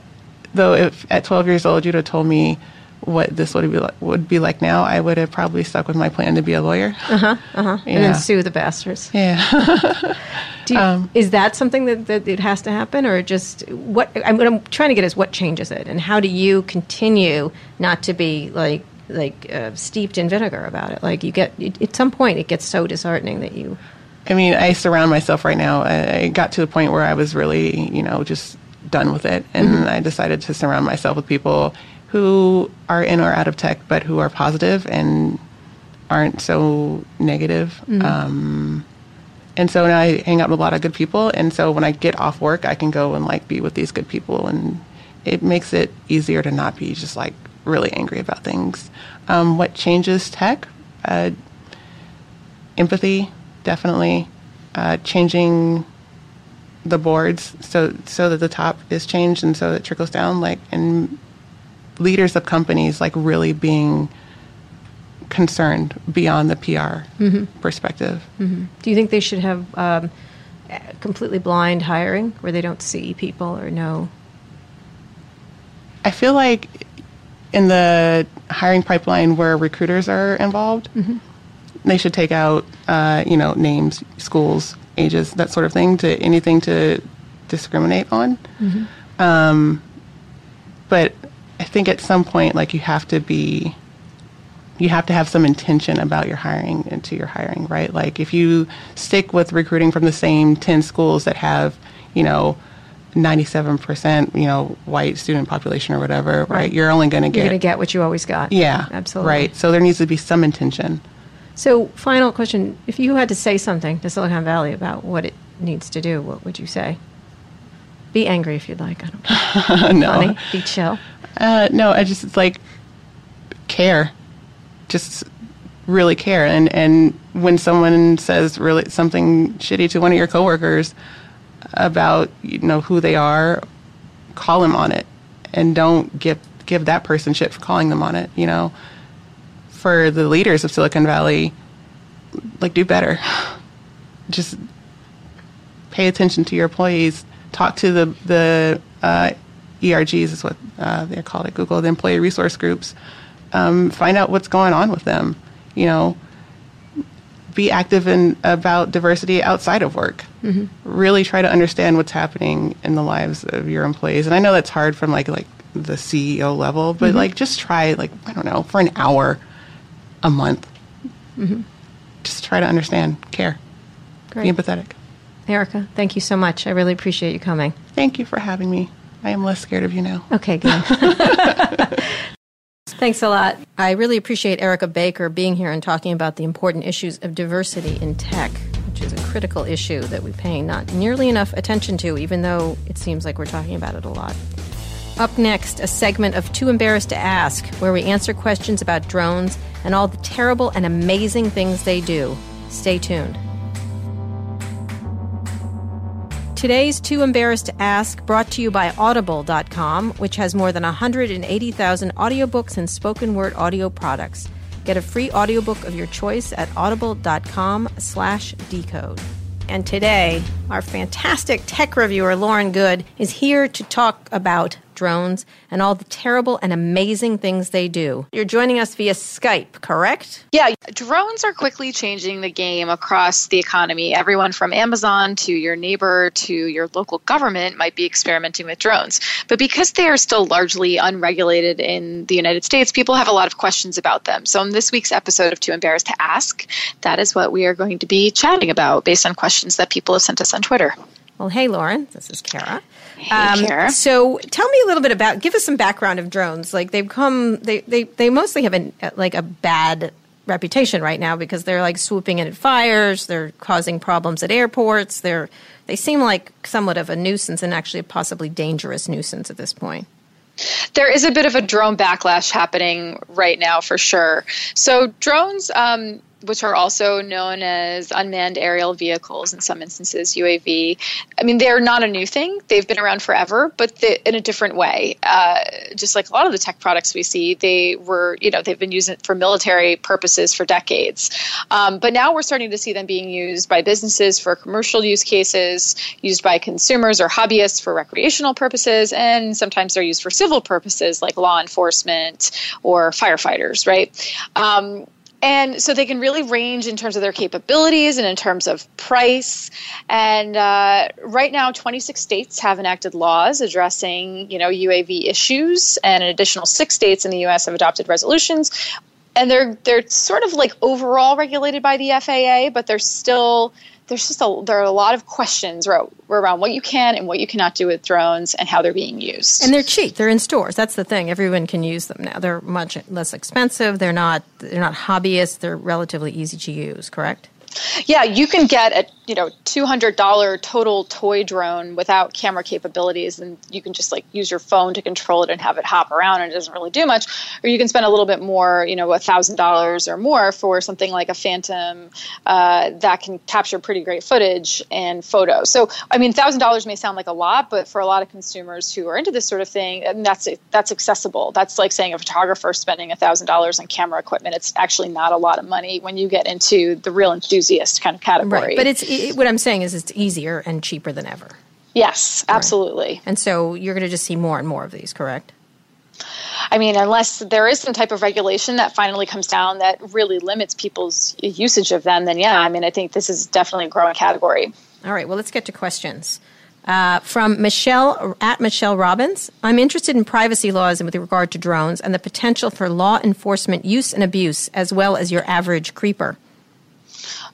though if at 12 years old you'd have told me what this would be like, would be like now, I would have probably stuck with my plan to be a lawyer. Uh huh. Uh huh. And then sue the bastards. Yeah. you, um, is that something that, that it has to happen, or just what? I'm, what I'm trying to get is what changes it, and how do you continue not to be like like uh, steeped in vinegar about it? Like you get at some point, it gets so disheartening that you. I mean, I surround myself right now. I, I got to the point where I was really, you know, just done with it, and mm-hmm. I decided to surround myself with people who are in or out of tech, but who are positive and aren't so negative. Mm-hmm. Um, and so now I hang out with a lot of good people. And so when I get off work, I can go and like be with these good people, and it makes it easier to not be just like really angry about things. Um, what changes tech? Uh, empathy, definitely. Uh, changing the boards so so that the top is changed and so it trickles down like and leaders of companies like really being concerned beyond the PR mm-hmm. perspective. Mm-hmm. Do you think they should have um, completely blind hiring where they don't see people or know? I feel like in the hiring pipeline where recruiters are involved, mm-hmm. they should take out, uh, you know, names, schools, ages, that sort of thing, to anything to discriminate on. Mm-hmm. Um, but I think at some point, like you have to be, you have to have some intention about your hiring into your hiring, right? Like if you stick with recruiting from the same 10 schools that have, you know, 97% you know white student population or whatever right, right? you're only going to get you're going to get what you always got. Yeah absolutely. right. So there needs to be some intention. So final question. If you had to say something to silicon valley about what it needs to do what would you say be angry if you'd like i don't care no Funny. be chill uh, no, I just it's like care. Just really care. And and when someone says really something shitty to one of your coworkers about you know who they are, call them on it, and don't give give that person shit for calling them on it. You know, for the leaders of Silicon Valley, like do better. Just pay attention to your employees. Talk to the the uh, ERGs is what uh, they're called at Google, the employee resource groups. Um, find out what's going on with them. You know, be active in about diversity outside of work. Mm-hmm. Really try to understand what's happening in the lives of your employees. And I know that's hard from like like the CEO level, but mm-hmm. like just try like I don't know for an hour a month. Mm-hmm. Just try to understand, care, Great. be empathetic. Erica, thank you so much. I really appreciate you coming. Thank you for having me. I am less scared of you now. Okay, good. Thanks a lot. I really appreciate Erica Baker being here and talking about the important issues of diversity in tech, which is a critical issue that we pay not nearly enough attention to, even though it seems like we're talking about it a lot. Up next, a segment of Too Embarrassed to Ask, where we answer questions about drones and all the terrible and amazing things they do. Stay tuned. Today's Too Embarrassed to Ask brought to you by Audible.com, which has more than 180,000 audiobooks and spoken word audio products. Get a free audiobook of your choice at audible.com slash decode. And today, our fantastic tech reviewer, Lauren Goode, is here to talk about drones and all the terrible and amazing things they do. You're joining us via Skype, correct? Yeah, drones are quickly changing the game across the economy. Everyone from Amazon to your neighbor to your local government might be experimenting with drones. But because they are still largely unregulated in the United States, people have a lot of questions about them. So, in this week's episode of Too Embarrassed to Ask, that is what we are going to be chatting about based on questions that people have sent us on Twitter. Well, hey, Lauren, this is Kara. Hey, um, So, tell me a little bit about. Give us some background of drones. Like they've come. They they they mostly have a like a bad reputation right now because they're like swooping in at fires. They're causing problems at airports. They're they seem like somewhat of a nuisance and actually a possibly dangerous nuisance at this point. There is a bit of a drone backlash happening right now for sure. So drones. Um, which are also known as unmanned aerial vehicles in some instances, UAV. I mean, they're not a new thing. They've been around forever, but in a different way. Uh, just like a lot of the tech products we see, they were, you know, they've been used for military purposes for decades. Um, but now we're starting to see them being used by businesses for commercial use cases, used by consumers or hobbyists for recreational purposes, and sometimes they're used for civil purposes like law enforcement or firefighters, right? Um, and so they can really range in terms of their capabilities and in terms of price. And uh, right now, 26 states have enacted laws addressing, you know, UAV issues, and an additional six states in the U.S. have adopted resolutions. And they're they're sort of like overall regulated by the FAA, but they're still there's just a there are a lot of questions around what you can and what you cannot do with drones and how they're being used. And they're cheap. They're in stores. That's the thing. Everyone can use them now. They're much less expensive. They're not they're not hobbyists. They're relatively easy to use. Correct. Yeah, you can get a you know $200 total toy drone without camera capabilities and you can just like use your phone to control it and have it hop around and it doesn't really do much. Or you can spend a little bit more you know $1000 or more for something like a phantom uh, that can capture pretty great footage and photos. So i mean $1000 may sound like a lot but for a lot of consumers who are into this sort of thing that's that's accessible. That's like saying a photographer spending $1000 on camera equipment it's actually not a lot of money when you get into the real enthusiast kind of category. Right but it's it, what I'm saying is it's easier and cheaper than ever. Yes, absolutely. Right. And so you're going to just see more and more of these, correct? I mean, unless there is some type of regulation that finally comes down that really limits people's usage of them, then yeah, I mean, I think this is definitely a growing category. All right, well, let's get to questions. Uh, from Michelle at Michelle Robbins, I'm interested in privacy laws and with regard to drones and the potential for law enforcement use and abuse, as well as your average creeper.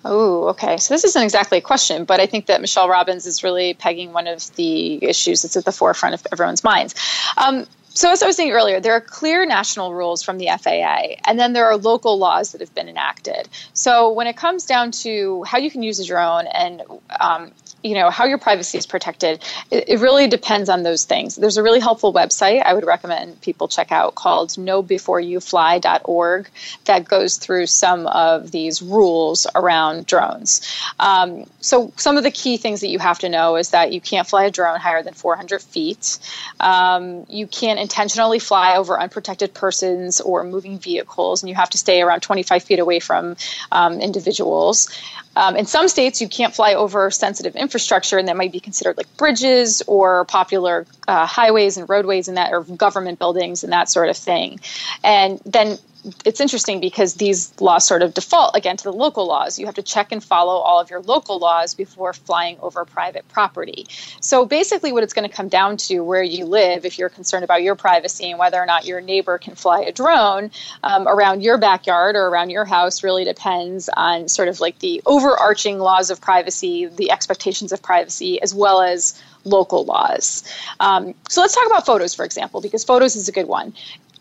Oh, okay. So this isn't exactly a question, but I think that Michelle Robbins is really pegging one of the issues that's at the forefront of everyone's minds. Um, So, as I was saying earlier, there are clear national rules from the FAA, and then there are local laws that have been enacted. So, when it comes down to how you can use a drone and um, you know how your privacy is protected it, it, really depends on those things. There's a really helpful website i would recommend people check out called knowbeforeyoufly.org that goes through some of these rules around drones. Um, so some of the key things that you have to know is that you can't fly a drone higher than 400 feet. Um, you can't intentionally fly over unprotected persons or moving vehicles and you have to stay around 25 feet away from um, individuals. Um, in some states, you can't fly over sensitive infrastructure, and that might be considered like bridges or popular uh, highways and roadways and that, or government buildings and that sort of thing. And then it's interesting because these laws sort of default again to the local laws. You have to check and follow all of your local laws before flying over private property. So basically, what it's going to come down to where you live, if you're concerned about your privacy and whether or not your neighbor can fly a drone um, around your backyard or around your house, really depends on sort of like the overarching laws of privacy, the expectations of privacy, as well as local laws. Um, so let's talk about photos, for example, because photos is a good one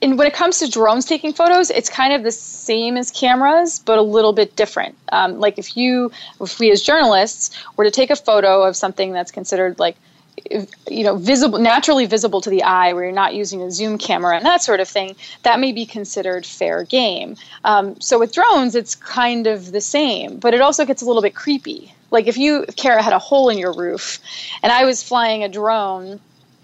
and when it comes to drones taking photos, it's kind of the same as cameras, but a little bit different. Um, like if you, if we as journalists were to take a photo of something that's considered like, you know, visible, naturally visible to the eye, where you're not using a zoom camera and that sort of thing, that may be considered fair game. Um, so with drones, it's kind of the same, but it also gets a little bit creepy. Like if you, if Kara had a hole in your roof, and I was flying a drone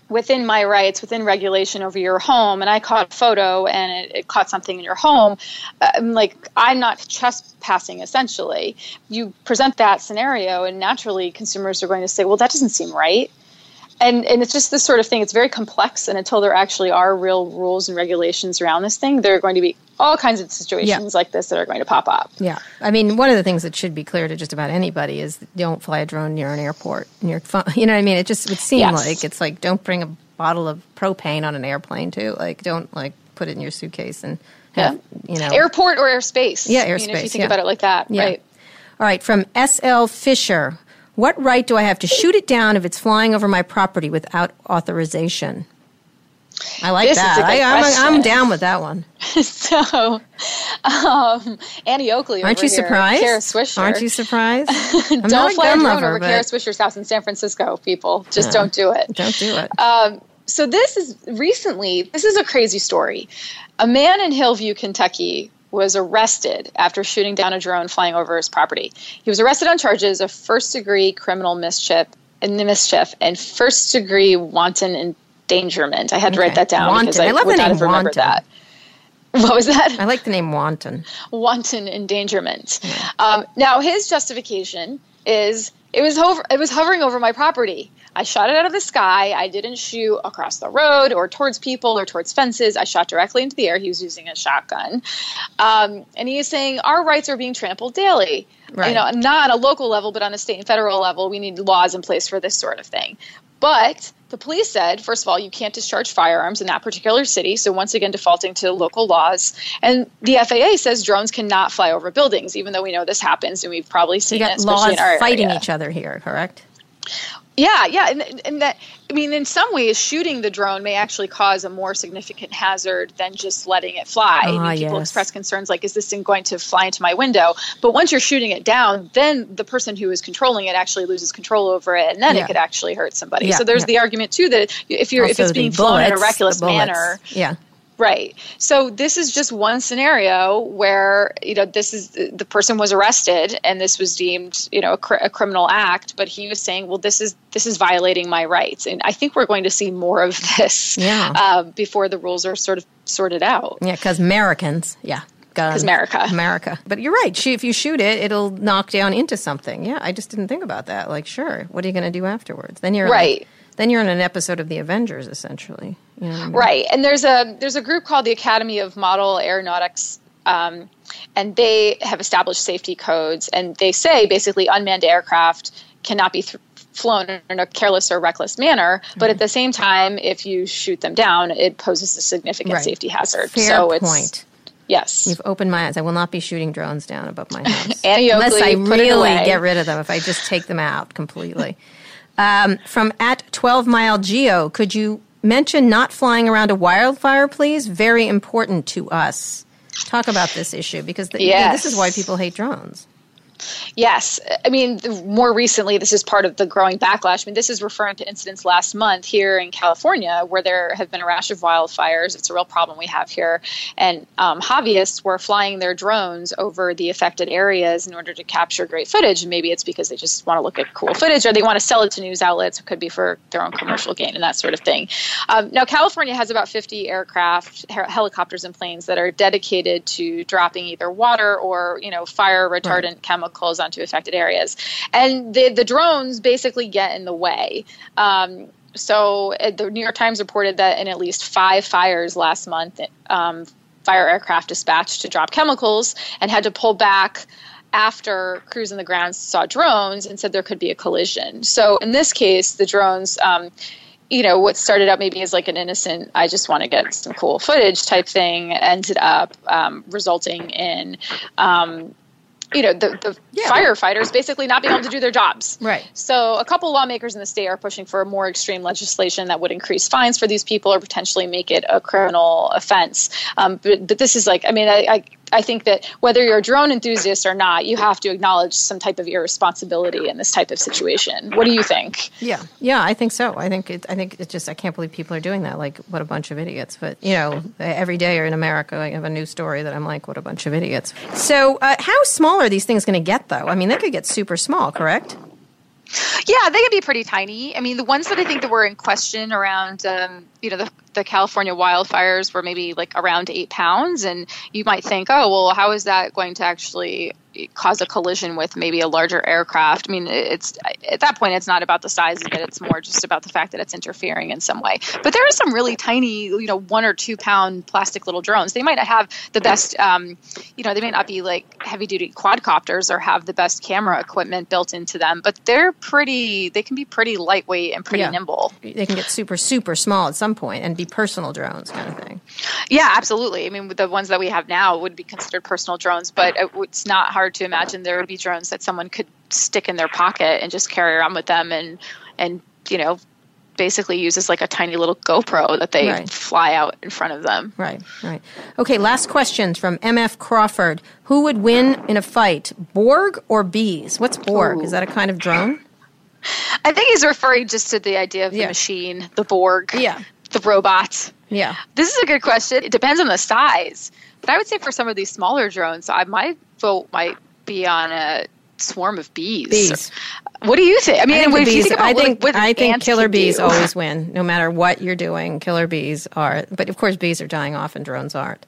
within my rights, within regulation over your home, and I caught a photo and it, it caught something in your home, I'm um, like, I'm not trespassing essentially. You present that scenario, and naturally consumers are going to say, well, that doesn't seem right and and it's just this sort of thing it's very complex and until there actually are real rules and regulations around this thing there are going to be all kinds of situations yeah. like this that are going to pop up yeah i mean one of the things that should be clear to just about anybody is don't fly a drone near an airport near you know what i mean it just would seem yes. like it's like don't bring a bottle of propane on an airplane too like don't like put it in your suitcase and have, yeah. you know airport or airspace yeah airspace I mean, if you think yeah. about it like that yeah. right all right from sl fisher what right do I have to shoot it down if it's flying over my property without authorization? I like this that. I, am I'm down with that one. so, um, Annie Oakley, aren't you here, surprised? Kara Swisher, aren't you surprised? don't fly a drone lover, over but... Kara Swisher's house in San Francisco. People, just no, don't do it. Don't do it. Um, so this is recently. This is a crazy story. A man in Hillview, Kentucky, was arrested after shooting down a drone flying over his property. He was arrested on charges of first degree criminal mischief and mischief and first degree wanton endangerment. I had to okay. write that down wanton. because I, I love would the not name have remembered wanton. that. What was that? I like the name wanton. Wanton endangerment. Um, now his justification is it was hover, it was hovering over my property. I shot it out of the sky. I didn't shoot across the road or towards people or towards fences. I shot directly into the air. He was using a shotgun. Um, and he is saying our rights are being trampled daily. Right. You know, not on a local level, but on a state and federal level, we need laws in place for this sort of thing. But the police said, first of all, you can't discharge firearms in that particular city. So, once again, defaulting to local laws. And the FAA says drones cannot fly over buildings, even though we know this happens and we've probably seen you got it, laws fighting area. each other here, correct? Yeah, yeah, and, and that I mean, in some ways, shooting the drone may actually cause a more significant hazard than just letting it fly. I mean, ah, people yes. express concerns like, "Is this thing going to fly into my window?" But once you're shooting it down, then the person who is controlling it actually loses control over it, and then yeah. it could actually hurt somebody. Yeah, so there's yeah. the argument too that if you're also if it's being flown in a reckless manner, yeah, Right. So this is just one scenario where you know this is the person was arrested and this was deemed you know a, cr- a, criminal act, but he was saying, well, this is this is violating my rights, and I think we're going to see more of this yeah. uh, before the rules are sort of sorted out. Yeah, because Americans, yeah. Because America. America. But you're right. If you shoot it, it'll knock down into something. Yeah, I just didn't think about that. Like, sure, what are you going to do afterwards? Then you're right. Like, then you're in an episode of the Avengers, essentially. You know I mean? Right, and there's a there's a group called the Academy of Model Aeronautics, um, and they have established safety codes, and they say basically unmanned aircraft cannot be th- flown in a careless or reckless manner. But at the same time, if you shoot them down, it poses a significant right. safety hazard. Fair so it's, point. Yes. You've opened my eyes. I will not be shooting drones down above my house. Annie Oakley, Unless I really get rid of them, if I just take them out completely. Um, from at 12 Mile Geo, could you mention not flying around a wildfire, please. Very important to us. Talk about this issue because the, yes. this is why people hate drones. Yes. I mean, more recently, this is part of the growing backlash. I mean, this is referring to incidents last month here in California where there have been a rash of wildfires. It's a real problem we have here. And um, hobbyists were flying their drones over the affected areas in order to capture great footage. And maybe it's because they just want to look at cool footage or they want to sell it to news outlets. It could be for their own commercial gain and that sort of thing. Um, now, California has about 50 aircraft, helicopters, and planes that are dedicated to dropping either water or, you know, fire retardant right. chemicals chemicals onto affected areas. And the, the drones basically get in the way. Um, so uh, the New York Times reported that in at least five fires last month, um, fire aircraft dispatched to drop chemicals and had to pull back after crews on the ground saw drones and said there could be a collision. So in this case, the drones. Um, you know what started out maybe as like an innocent i just want to get some cool footage type thing ended up um, resulting in um, you know the, the yeah. firefighters basically not being able to do their jobs right so a couple lawmakers in the state are pushing for more extreme legislation that would increase fines for these people or potentially make it a criminal offense um, but, but this is like i mean I, I I think that whether you're a drone enthusiast or not, you have to acknowledge some type of irresponsibility in this type of situation. What do you think? Yeah, yeah, I think so. I think it, I think it's just I can't believe people are doing that. Like, what a bunch of idiots! But you know, every day in America, I have a new story that I'm like, what a bunch of idiots. So, uh, how small are these things going to get, though? I mean, they could get super small, correct? Yeah, they can be pretty tiny. I mean, the ones that I think that were in question around, um, you know, the, the California wildfires were maybe like around eight pounds, and you might think, oh, well, how is that going to actually cause a collision with maybe a larger aircraft. I mean, it's at that point, it's not about the size of it; it's more just about the fact that it's interfering in some way. But there are some really tiny, you know, one or two pound plastic little drones. They might not have the best, um, you know, they may not be like heavy duty quadcopters or have the best camera equipment built into them, but they're pretty. They can be pretty lightweight and pretty yeah. nimble. They can get super super small at some point and be personal drones, kind of thing. Yeah, absolutely. I mean, the ones that we have now would be considered personal drones, but it's not hard to imagine there would be drones that someone could stick in their pocket and just carry around with them and and you know basically uses like a tiny little GoPro that they right. fly out in front of them. Right, right. Okay, last questions from MF Crawford. Who would win in a fight, Borg or bees? What's Borg? Ooh. Is that a kind of drone? I think he's referring just to the idea of the yeah. machine, the Borg, yeah. The robot. Yeah. This is a good question. It depends on the size. But I would say for some of these smaller drones, I, my vote might be on a swarm of bees. Bees. What do you think? I mean, I think, bees, think I think, I think killer bees do. always win, no matter what you're doing. Killer bees are, but of course, bees are dying off and drones aren't.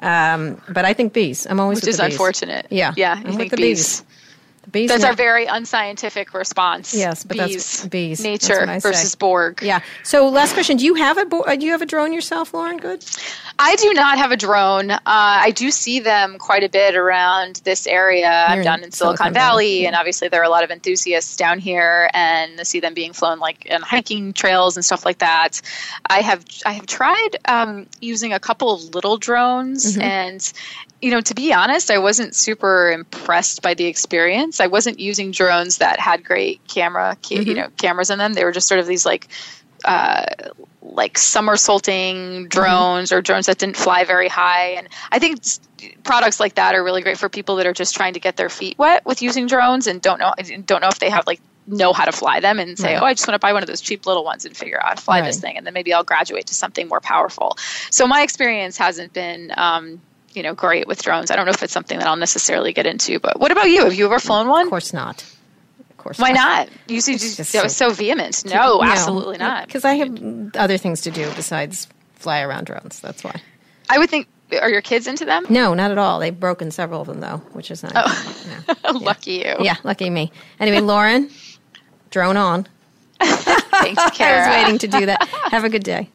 Um, but I think bees. I'm always which is unfortunate. Yeah, yeah. With the bees. bees. Bees that's our very unscientific response. Yes, but bees, that's bees. Nature that's versus Borg. Yeah. So, last question: Do you have a uh, do you have a drone yourself, Lauren? Goode. I do not have a drone. Uh, I do see them quite a bit around this area. You're I'm down in, Silicon, Silicon Valley, Valley yeah. and obviously there are a lot of enthusiasts down here, and I see them being flown like in hiking trails and stuff like that. I have I have tried um, using a couple of little drones, mm-hmm. and you know, to be honest, I wasn't super impressed by the experience. I wasn't using drones that had great camera, mm-hmm. you know, cameras in them. They were just sort of these like, uh, like somersaulting drones mm-hmm. or drones that didn't fly very high. And I think products like that are really great for people that are just trying to get their feet wet with using drones and don't know don't know if they have like know how to fly them and say, right. oh, I just want to buy one of those cheap little ones and figure out how to fly right. this thing, and then maybe I'll graduate to something more powerful. So my experience hasn't been um, you know great with drones. I don't know if it's something that I'll necessarily get into. But what about you? Have you ever flown one? Of course not. Course. Why not? not? You see, just, that so, was so vehement. No, no absolutely not. Because I have other things to do besides fly around drones. That's why. I would think. Are your kids into them? No, not at all. They've broken several of them though, which is nice. Oh. Yeah. lucky you. Yeah, lucky me. Anyway, Lauren, drone on. Thanks, Kara. I was waiting to do that. Have a good day.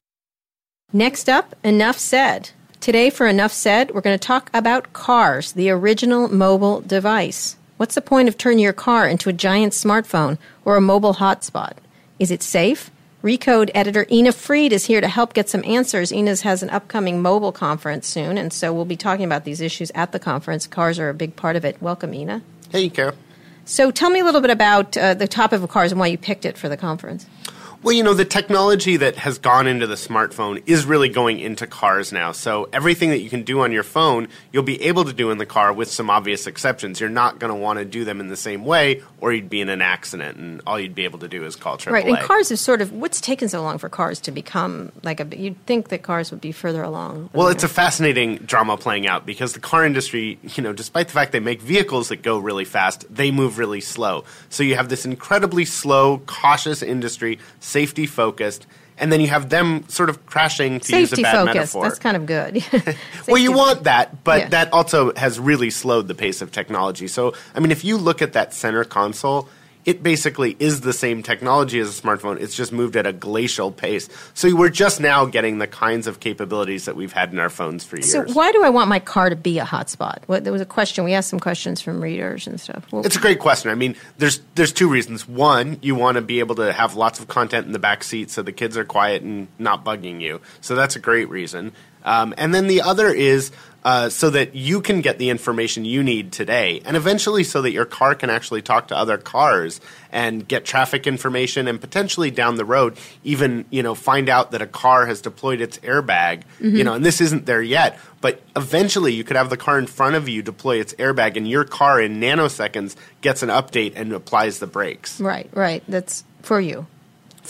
Next up, enough said. Today, for Enough Said, we're going to talk about cars, the original mobile device. What's the point of turning your car into a giant smartphone or a mobile hotspot? Is it safe? Recode editor Ina Fried is here to help get some answers. Ina's has an upcoming mobile conference soon, and so we'll be talking about these issues at the conference. Cars are a big part of it. Welcome, Ina. Hey, Kara. So tell me a little bit about uh, the topic of cars and why you picked it for the conference. Well, you know, the technology that has gone into the smartphone is really going into cars now. So everything that you can do on your phone, you'll be able to do in the car with some obvious exceptions. You're not going to want to do them in the same way, or you'd be in an accident, and all you'd be able to do is call AAA. Right, and cars is sort of what's taken so long for cars to become like a. You'd think that cars would be further along. Well, it's a fascinating drama playing out because the car industry, you know, despite the fact they make vehicles that go really fast, they move really slow. So you have this incredibly slow, cautious industry safety focused, and then you have them sort of crashing to safety use a bad focused. metaphor. That's kind of good. well, you want that, but Yeah. that also has really slowed the pace of technology. So, I mean, if you look at that center console, it basically is the same technology as a smartphone. It's just moved at a glacial pace. So we're just now getting the kinds of capabilities that we've had in our phones for years. so why do I want my car to be a hotspot? What, there was a question. We asked some questions from readers and stuff. Well, It's a great question. I mean, there's there's two reasons. One, you want to be able to have lots of content in the back seat so the kids are quiet and not bugging you. So that's a great reason. Um, and then the other is uh, so that you can get the information you need today, and eventually so that your car can actually talk to other cars and get traffic information, and potentially down the road, even you know find out that a car has deployed its airbag. You know, and this isn't there yet, but eventually you could have the car in front of you deploy its airbag, and your car in nanoseconds gets an update and applies the brakes right, right. That's for you.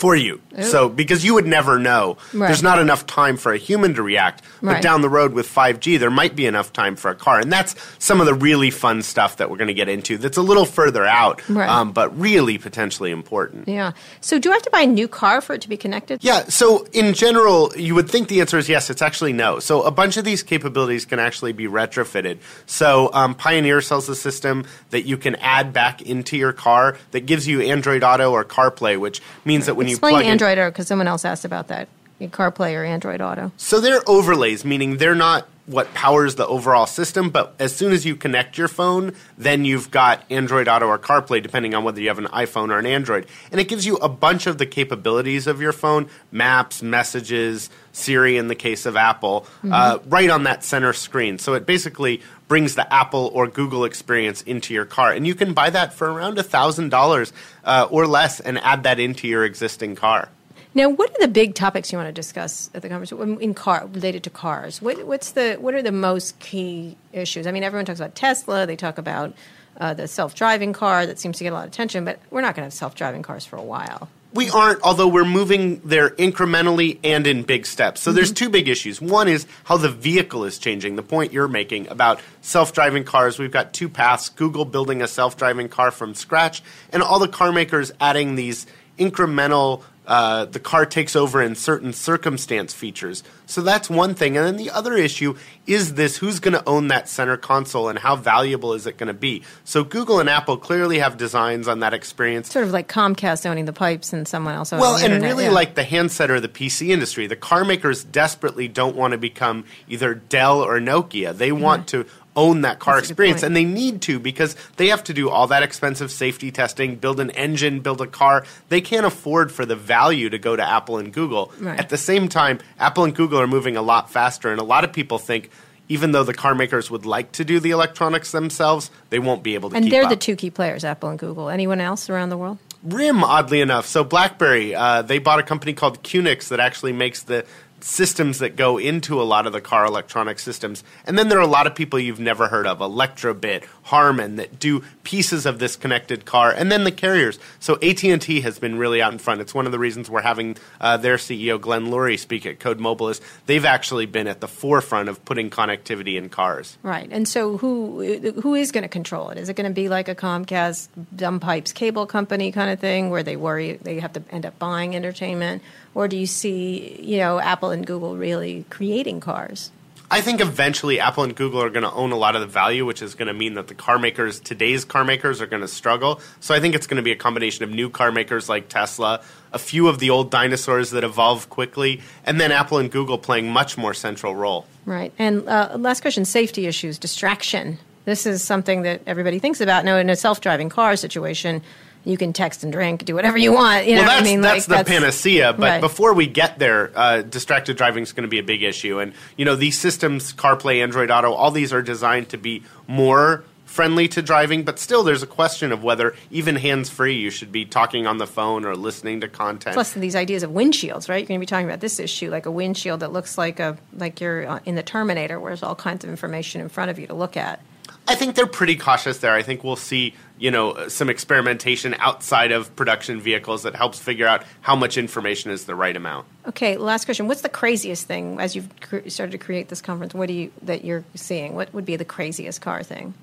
For you. So because you would never know, Right. there's not enough time for a human to react. But Right. down the road with 5G, there might be enough time for a car, and that's some of the really fun stuff that we're going to get into. That's a little further out, Right. um, but really potentially important. Yeah. So do I have to buy a new car for it to be connected? Yeah, so in general, you would think the answer is yes. It's actually no. So a bunch of these capabilities can actually be retrofitted. So um, Pioneer sells a system that you can add back into your car that gives you Android Auto or CarPlay, which means that when you Explain plug Android Auto because someone else asked about that. CarPlay or Android Auto. So they're overlays, meaning they're not what powers the overall system, but as soon as you connect your phone, then you've got Android Auto or CarPlay, depending on whether you have an iPhone or an Android. And it gives you a bunch of the capabilities of your phone maps, messages, Siri in the case of Apple, uh, right on that center screen. So it basically brings the Apple or Google experience into your car. And you can buy that for around $1,000 uh, or less and add that into your existing car. Now, what are the big topics you want to discuss at the conference in car related to cars? What, what's the what are the most key issues? I mean, everyone talks about Tesla. They talk about uh, the self-driving car that seems to get a lot of attention, but we're not going to have self-driving cars for a while. We aren't, although we're moving there incrementally and in big steps. So there's mm-hmm. two big issues. One is how the vehicle is changing, the point you're making about self driving cars. We've got two paths Google building a self driving car from scratch, and all the car makers adding these incremental. Uh, the car takes over in certain circumstance features. So that's one thing. And then the other issue is this who's going to own that center console and how valuable is it going to be? So Google and Apple clearly have designs on that experience. Sort of like Comcast owning the pipes and someone else owning Well, and internet, really yeah. like the handset or the PC industry, the car makers desperately don't want to become either Dell or Nokia. They want to own that car That's experience and they need to because they have to do all that expensive safety testing, build an engine, build a car. They can't afford for the value to go to Apple and Google. Right. At the same time, Apple and Google are moving a lot faster and a lot of people think even though the car makers would like to do the electronics themselves, they won't be able to and they're up. the two key players, Apple and Google. Anyone else around the world? RIM, oddly enough. So BlackBerry, uh, they bought a company called QNX that actually makes the systems that go into a lot of the car electronic systems. And then there are a lot of people you've never heard of, Electrobit, Harman, that do pieces of this connected car. And then the carriers. So AT&T has been really out in front. It's one of the reasons we're having uh, their CEO, Glenn Lurie, speak at Code Mobilis. they've actually been at the forefront of putting connectivity in cars. Right. And so who who is going to control it? Is it going to be like a Comcast dumb pipes cable company kind of thing where they worry they have to end up buying entertainment or do you see, you know, Apple and Google really creating cars? I think eventually Apple and Google are going to own a lot of the value, which is going to mean that the car makers, today's car makers, are going to struggle. So I think it's going to be a combination of new car makers like Tesla, a few of the old dinosaurs that evolve quickly, and then Apple and Google playing much more central role. Right. And uh, last question safety issues, distraction. This is something that everybody thinks about. Now, in a self driving car situation, you can text and drink, do whatever you want. You know well, what that's, I mean? that's Like, the panacea. But right. before we get there, uh, distracted driving is going to be a big issue. And, you know, these systems, CarPlay, Android Auto, all these are designed to be more friendly to driving, but still there's a question of whether even hands free you should be talking on the phone or listening to content. Plus these ideas of windshields, right? You're going to be talking about this issue like a windshield that looks like a like you're uh, in the Terminator, where there's all kinds of information in front of you to look at. I think they're pretty cautious there. I think we'll see, you know, some experimentation outside of production vehicles that helps figure out how much information is the right amount. Okay, last question. What's the craziest thing as you've cr- started to create this conference? What do you that you're seeing? What would be the craziest car thing?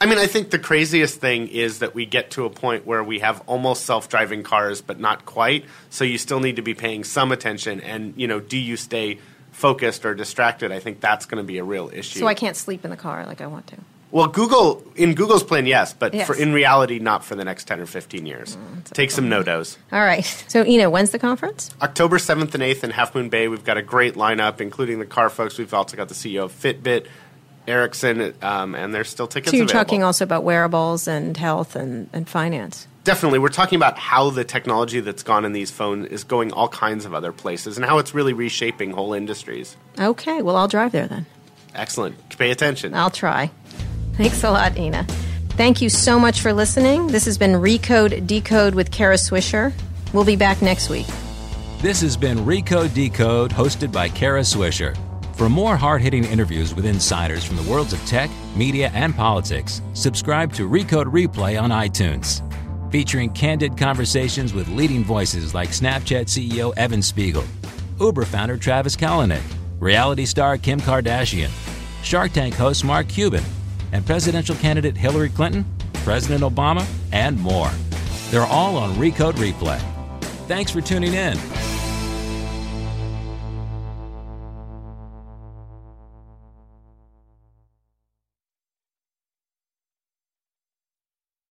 I mean, I think the craziest thing is that we get to a point where we have almost self-driving cars, but not quite. So you still need to be paying some attention, and you know, do you stay focused or distracted? I think that's going to be a real issue. So I can't sleep in the car like I want to. Well, Google in Google's plan, yes, but yes. For, in reality, not for the next ten or fifteen years. Mm, Take some NoDoz. All right. So, Ina, when's the conference? October seventh and eighth in Half Moon Bay. We've got a great lineup, including the car folks. We've also got the CEO of Fitbit, Ericsson, um, and there's still tickets. So you're available. talking also about wearables and health and, and finance. Definitely, we're talking about how the technology that's gone in these phones is going all kinds of other places, and how it's really reshaping whole industries. Okay, well, I'll drive there then. Excellent. Pay attention. I'll try. Thanks a lot, Ina. Thank you so much for listening. This has been Recode Decode with Kara Swisher. We'll be back next week. This has been Recode Decode, hosted by Kara Swisher. For more hard hitting interviews with insiders from the worlds of tech, media, and politics, subscribe to Recode Replay on iTunes. Featuring candid conversations with leading voices like Snapchat CEO Evan Spiegel, Uber founder Travis Kalanick, reality star Kim Kardashian, Shark Tank host Mark Cuban, and presidential candidate Hillary Clinton, President Obama, and more. They're all on Recode Replay. Thanks for tuning in.